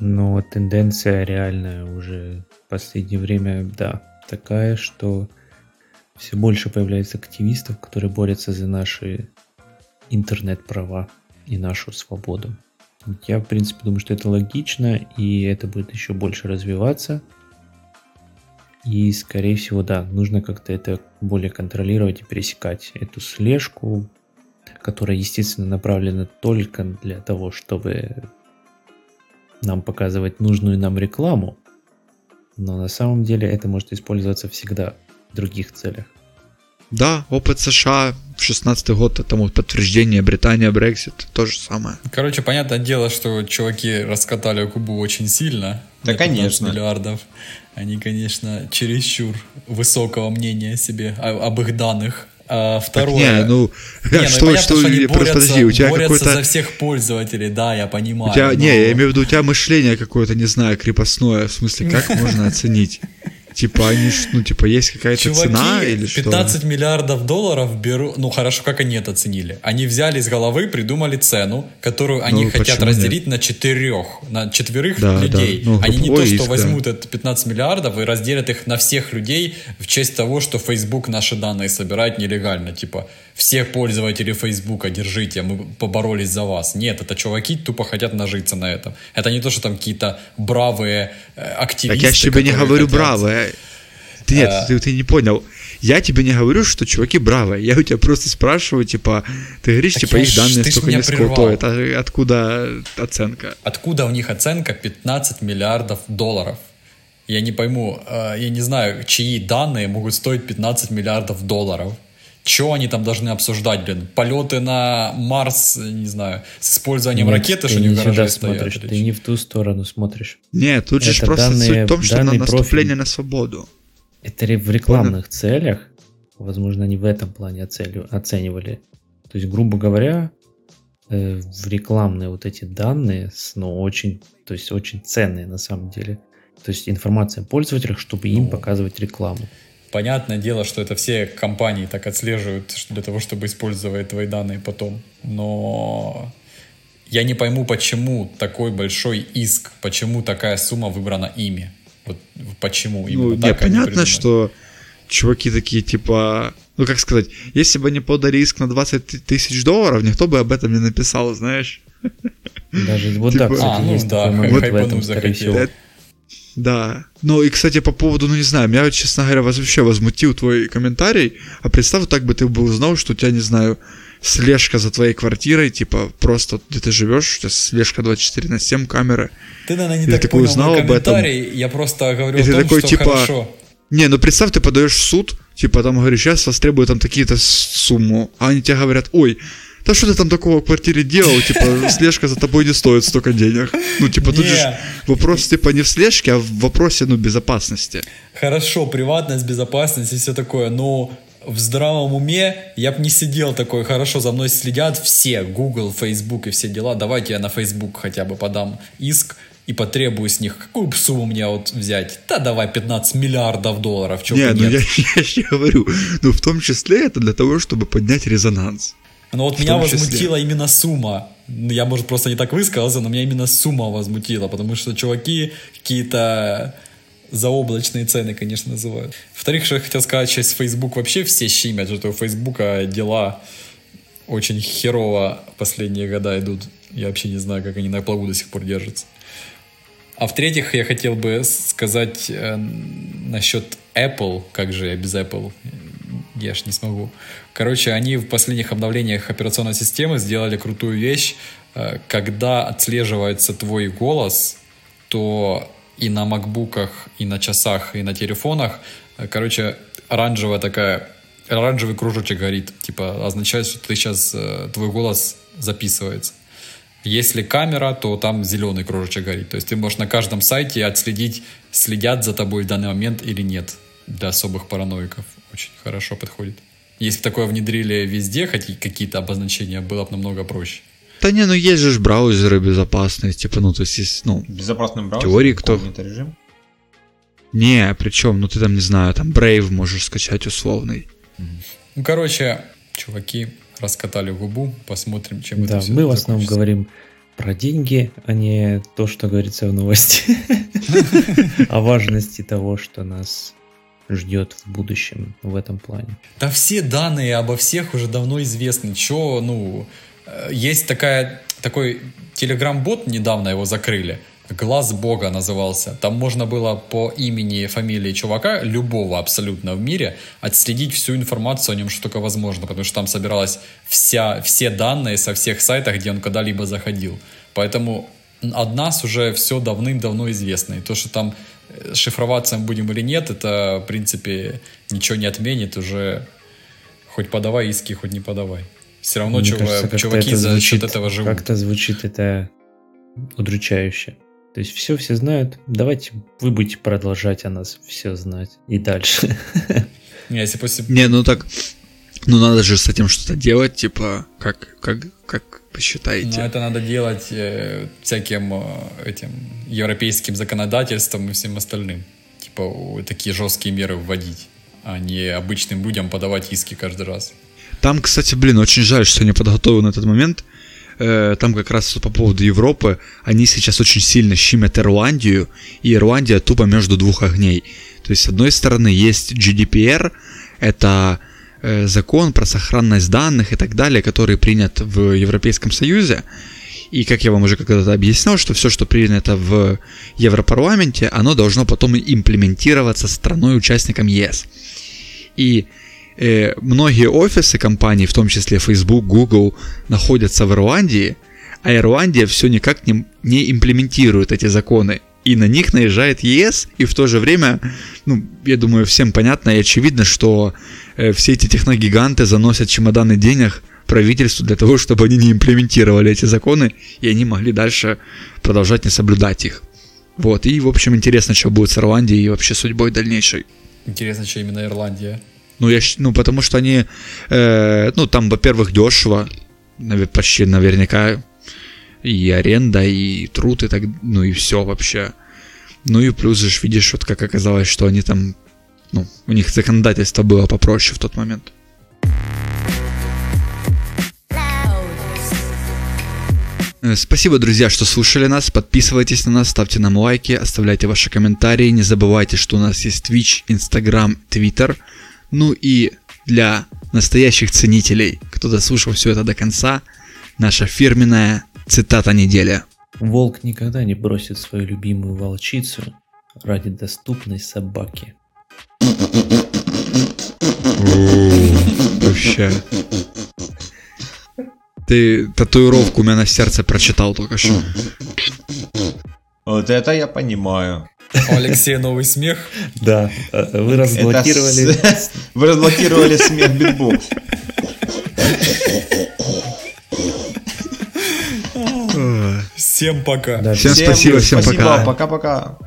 Speaker 4: но тенденция реальная уже в последнее время, да, такая, что все больше появляется активистов, которые борются за наши интернет-права и нашу свободу. Я, в принципе, думаю, что это логично, и это будет еще больше развиваться. И, скорее всего, да, нужно как-то это более контролировать и пересекать эту слежку, которая, естественно, направлена только для того, чтобы нам показывать нужную нам рекламу, но на самом деле это может использоваться всегда в других целях.
Speaker 1: Да, опыт США в 16 год тому подтверждение, Британия, Брексит, то же самое.
Speaker 3: Короче, понятное дело, что чуваки раскатали Кубу очень сильно.
Speaker 2: Да,
Speaker 3: на 15
Speaker 2: конечно.
Speaker 3: миллиардов. Они, конечно, чересчур высокого мнения о себе, о- об их данных. А
Speaker 1: Так
Speaker 3: второе...
Speaker 1: не, ну,
Speaker 3: Не, ну и
Speaker 1: что,
Speaker 3: понятно,
Speaker 1: что,
Speaker 3: что они
Speaker 1: просто
Speaker 3: борются,
Speaker 1: подожди, у тебя
Speaker 3: борются
Speaker 1: какой-то...
Speaker 3: за всех пользователей, да, я понимаю.
Speaker 1: У тебя,
Speaker 3: но-
Speaker 1: Не, я имею в виду, у тебя мышление какое-то, не знаю, крепостное, в смысле, как можно оценить? Типа, они, ну, типа, есть какая-то
Speaker 3: Чуваки,
Speaker 1: цена или что?
Speaker 3: 15 миллиардов долларов беру... Ну, хорошо, как они это оценили? Они взяли из головы, придумали цену, которую они
Speaker 1: Ну,
Speaker 3: хотят разделить на четырех, на четверых
Speaker 1: Да,
Speaker 3: людей.
Speaker 1: да. Ну,
Speaker 3: они не то, что
Speaker 1: да.
Speaker 3: возьмут это 15 миллиардов и разделят их на всех людей в честь того, что Facebook наши данные собирает нелегально. Типа, все пользователи Facebook, держите, мы поборолись за вас. Нет, это чуваки тупо хотят нажиться на этом. Это не то, что там какие-то бравые э, активисты.
Speaker 1: Так я тебе не говорю
Speaker 3: хотят-
Speaker 1: бравые. Ты, нет,
Speaker 3: А.
Speaker 1: ты, ты не понял. Я тебе не говорю, что чуваки бравые. Я у тебя просто спрашиваю, типа, ты говоришь,
Speaker 3: Так
Speaker 1: типа, их
Speaker 3: ж-
Speaker 1: данные столько не стоят. А откуда оценка?
Speaker 3: Откуда у них оценка 15 миллиардов долларов? Я не пойму, э, я не знаю, чьи данные могут стоить 15 миллиардов долларов. Что они там должны обсуждать, блин? Полеты на Марс, не знаю, с использованием
Speaker 4: Нет,
Speaker 3: ракеты,
Speaker 4: ты
Speaker 3: что они в гараже стоят?
Speaker 4: смотришь, ты не в ту сторону смотришь.
Speaker 1: Не, тут же
Speaker 4: Это
Speaker 1: просто
Speaker 4: данные-
Speaker 1: суть в том, что на наступление
Speaker 4: профиль.
Speaker 1: на свободу.
Speaker 4: Это в рекламных целях, возможно, они в этом плане оцели- оценивали. То есть, грубо говоря, э, в рекламные вот эти данные, с- ну, очень, то есть, очень ценные на самом деле. То есть, информация о пользователях, чтобы им
Speaker 3: Ну.
Speaker 4: показывать рекламу.
Speaker 3: Понятное дело, что это все компании так отслеживают для того, чтобы использовать твои данные потом. Но я не пойму, почему такой большой иск, почему такая сумма выбрана ими. Вот почему именно
Speaker 1: Ну, не,
Speaker 3: так они
Speaker 1: понятно,
Speaker 3: придумали.
Speaker 1: что чуваки такие, типа... Ну, как сказать, если бы они подали иск на 20 ты- тысяч долларов, никто бы об этом не написал, знаешь.
Speaker 4: Даже вот
Speaker 1: Типа-
Speaker 4: так, кстати,
Speaker 3: А, ну да, хайпануть
Speaker 4: скорее всего.
Speaker 1: Да. Ну и, кстати, по поводу, ну не знаю, меня, честно говоря, вообще возмутил твой комментарий. А представь, так бы ты бы узнал, что у тебя, не знаю, слежка за твоей квартирой, типа, просто где ты живешь, у тебя слежка 24 на 7 камеры.
Speaker 3: Ты, наверное, не
Speaker 1: Или
Speaker 3: так
Speaker 1: такой
Speaker 3: понял
Speaker 1: узнал
Speaker 3: мой
Speaker 1: об этом.
Speaker 3: Я просто говорю
Speaker 1: И
Speaker 3: о
Speaker 1: ты
Speaker 3: том,
Speaker 1: такой,
Speaker 3: что
Speaker 1: типа,
Speaker 3: хорошо.
Speaker 1: Не, ну представь, ты подаешь в суд, типа там говоришь, сейчас вас требуют там такие-то сумму, а они тебе говорят, ой, да что ты там такого в квартире делал, типа слежка за тобой не стоит столько денег. Ну, типа тут же вопрос типа не в слежке, а в вопросе, ну, безопасности.
Speaker 3: Хорошо, приватность, безопасность и все такое, но в здравом уме я бы не сидел такой, хорошо, за мной следят все, Google, Facebook и все дела, давайте я на Facebook хотя бы подам иск и потребую с них, какую сумму мне вот взять? Да давай 15 миллиардов долларов, чего
Speaker 1: Не,
Speaker 3: бы
Speaker 1: ну
Speaker 3: нет.
Speaker 1: я, я же говорю, ну в том числе это для того, чтобы поднять резонанс.
Speaker 3: Но вот меня возмутила именно сумма. Я, может, просто не так высказался, но меня именно сумма возмутила, потому что чуваки какие-то заоблачные цены, конечно, называют. Во-вторых, что я хотел сказать, сейчас Facebook вообще все щимят, что у Фейсбука дела очень херово последние года идут. Я вообще не знаю, как они на плаву до сих пор держатся. А в-третьих, я хотел бы сказать э, насчет Apple, как же я без Apple, я ж не смогу. Короче, они в последних обновлениях операционной системы сделали крутую вещь, э, когда отслеживается твой голос, то и на макбуках, и на часах, и на телефонах, э, короче, оранжевая такая, оранжевый кружочек горит, типа означает, что ты сейчас, э, твой голос записывается. Если камера, то там зеленый кружочек горит. То есть ты можешь на каждом сайте отследить, следят за тобой в данный момент или нет. Для особых параноиков очень хорошо подходит. Если бы такое внедрили везде, хоть какие-то обозначения, было бы намного проще.
Speaker 1: Да не, ну есть же браузеры безопасные, типа, ну, то есть, есть, ну,
Speaker 2: Безопасным браузером.
Speaker 1: Теории кто-
Speaker 2: режим.
Speaker 1: не, причем, ну ты там, не знаю, там Brave можешь скачать условный.
Speaker 3: Ну, короче, чуваки раскатали губу, посмотрим, чем это
Speaker 4: Да,
Speaker 3: всё
Speaker 4: мы в основном говорим про деньги, а не то, что говорится в новости. О важности того, что нас ждет в будущем в этом плане.
Speaker 3: Да все данные обо всех уже давно известны. Че, ну, э, есть такая, такой телеграм-бот, недавно его закрыли, Глаз Бога назывался. Там можно было по имени, фамилии чувака, любого абсолютно в мире, отследить всю информацию о нем, что только возможно, потому что там собиралась вся, все данные со всех сайтов, где он когда-либо заходил. Поэтому от нас уже все давным-давно известно. И то, что там шифроваться мы будем или нет, это, в принципе, ничего не отменит. Уже хоть подавай иски, хоть не подавай. Все равно чува-
Speaker 4: кажется,
Speaker 3: чуваки
Speaker 4: это
Speaker 3: за счет
Speaker 4: звучит-
Speaker 3: этого живут.
Speaker 4: Как-то звучит это удручающе. То есть все все знают, давайте вы будете продолжать о нас все знать и дальше.
Speaker 3: Не, если после...
Speaker 1: Не, ну так, ну надо же с этим что-то делать, типа, как, как, как вы
Speaker 3: Но
Speaker 1: считаете?
Speaker 3: это надо делать э, всяким э, этим европейским законодательством и всем остальным. Типа такие жесткие меры вводить, а не обычным людям подавать иски каждый раз.
Speaker 1: Там, кстати, блин, очень жаль, что не подготовлен этот момент. Э, Там как раз по поводу Европы, они сейчас очень сильно щимят Ирландию, и Ирландия тупо между двух огней. То есть, с одной стороны, есть GDPR, это закон про сохранность данных и так далее, который принят в Европейском Союзе. И как я вам уже когда-то объяснял, что все, что принято в Европарламенте, оно должно потом имплементироваться страной-участником ЕС. И э, многие офисы компаний, в том числе Facebook, Google, находятся в Ирландии, а Ирландия все никак не, не имплементирует эти законы и на них наезжает ЕС, и в то же время, ну, я думаю, всем понятно и очевидно, что э, все эти техногиганты заносят чемоданы денег правительству для того, чтобы они не имплементировали эти законы, и они могли дальше продолжать не соблюдать их. Вот, и, в общем, интересно, что будет с Ирландией и вообще судьбой дальнейшей.
Speaker 3: Интересно, что именно Ирландия.
Speaker 1: Ну, я, ну, потому что они, э, ну, там, во-первых, дешево, почти наверняка, и аренда, и труд, и так, ну, и все вообще. Ну, и плюс же видишь, вот как оказалось, что они там, ну, у них законодательство было попроще в тот момент. Э, Спасибо, друзья, что слушали нас. Подписывайтесь на нас, ставьте нам лайки, оставляйте ваши комментарии. Не забывайте, что у нас есть Twitch, Instagram, Twitter. Ну и для настоящих ценителей, кто дослушал все это до конца, наша фирменная цитата недели.
Speaker 4: Волк никогда не бросит свою любимую волчицу ради доступной собаки.
Speaker 1: Вообще. Ты татуировку у меня на сердце прочитал только что.
Speaker 2: Вот это я понимаю.
Speaker 3: У Алексея новый смех.
Speaker 4: Да, вы разблокировали...
Speaker 2: Вы разблокировали смех битбокс.
Speaker 3: Всем пока.
Speaker 4: Да,
Speaker 1: Всем спасибо, всем пока.
Speaker 2: Пока-пока.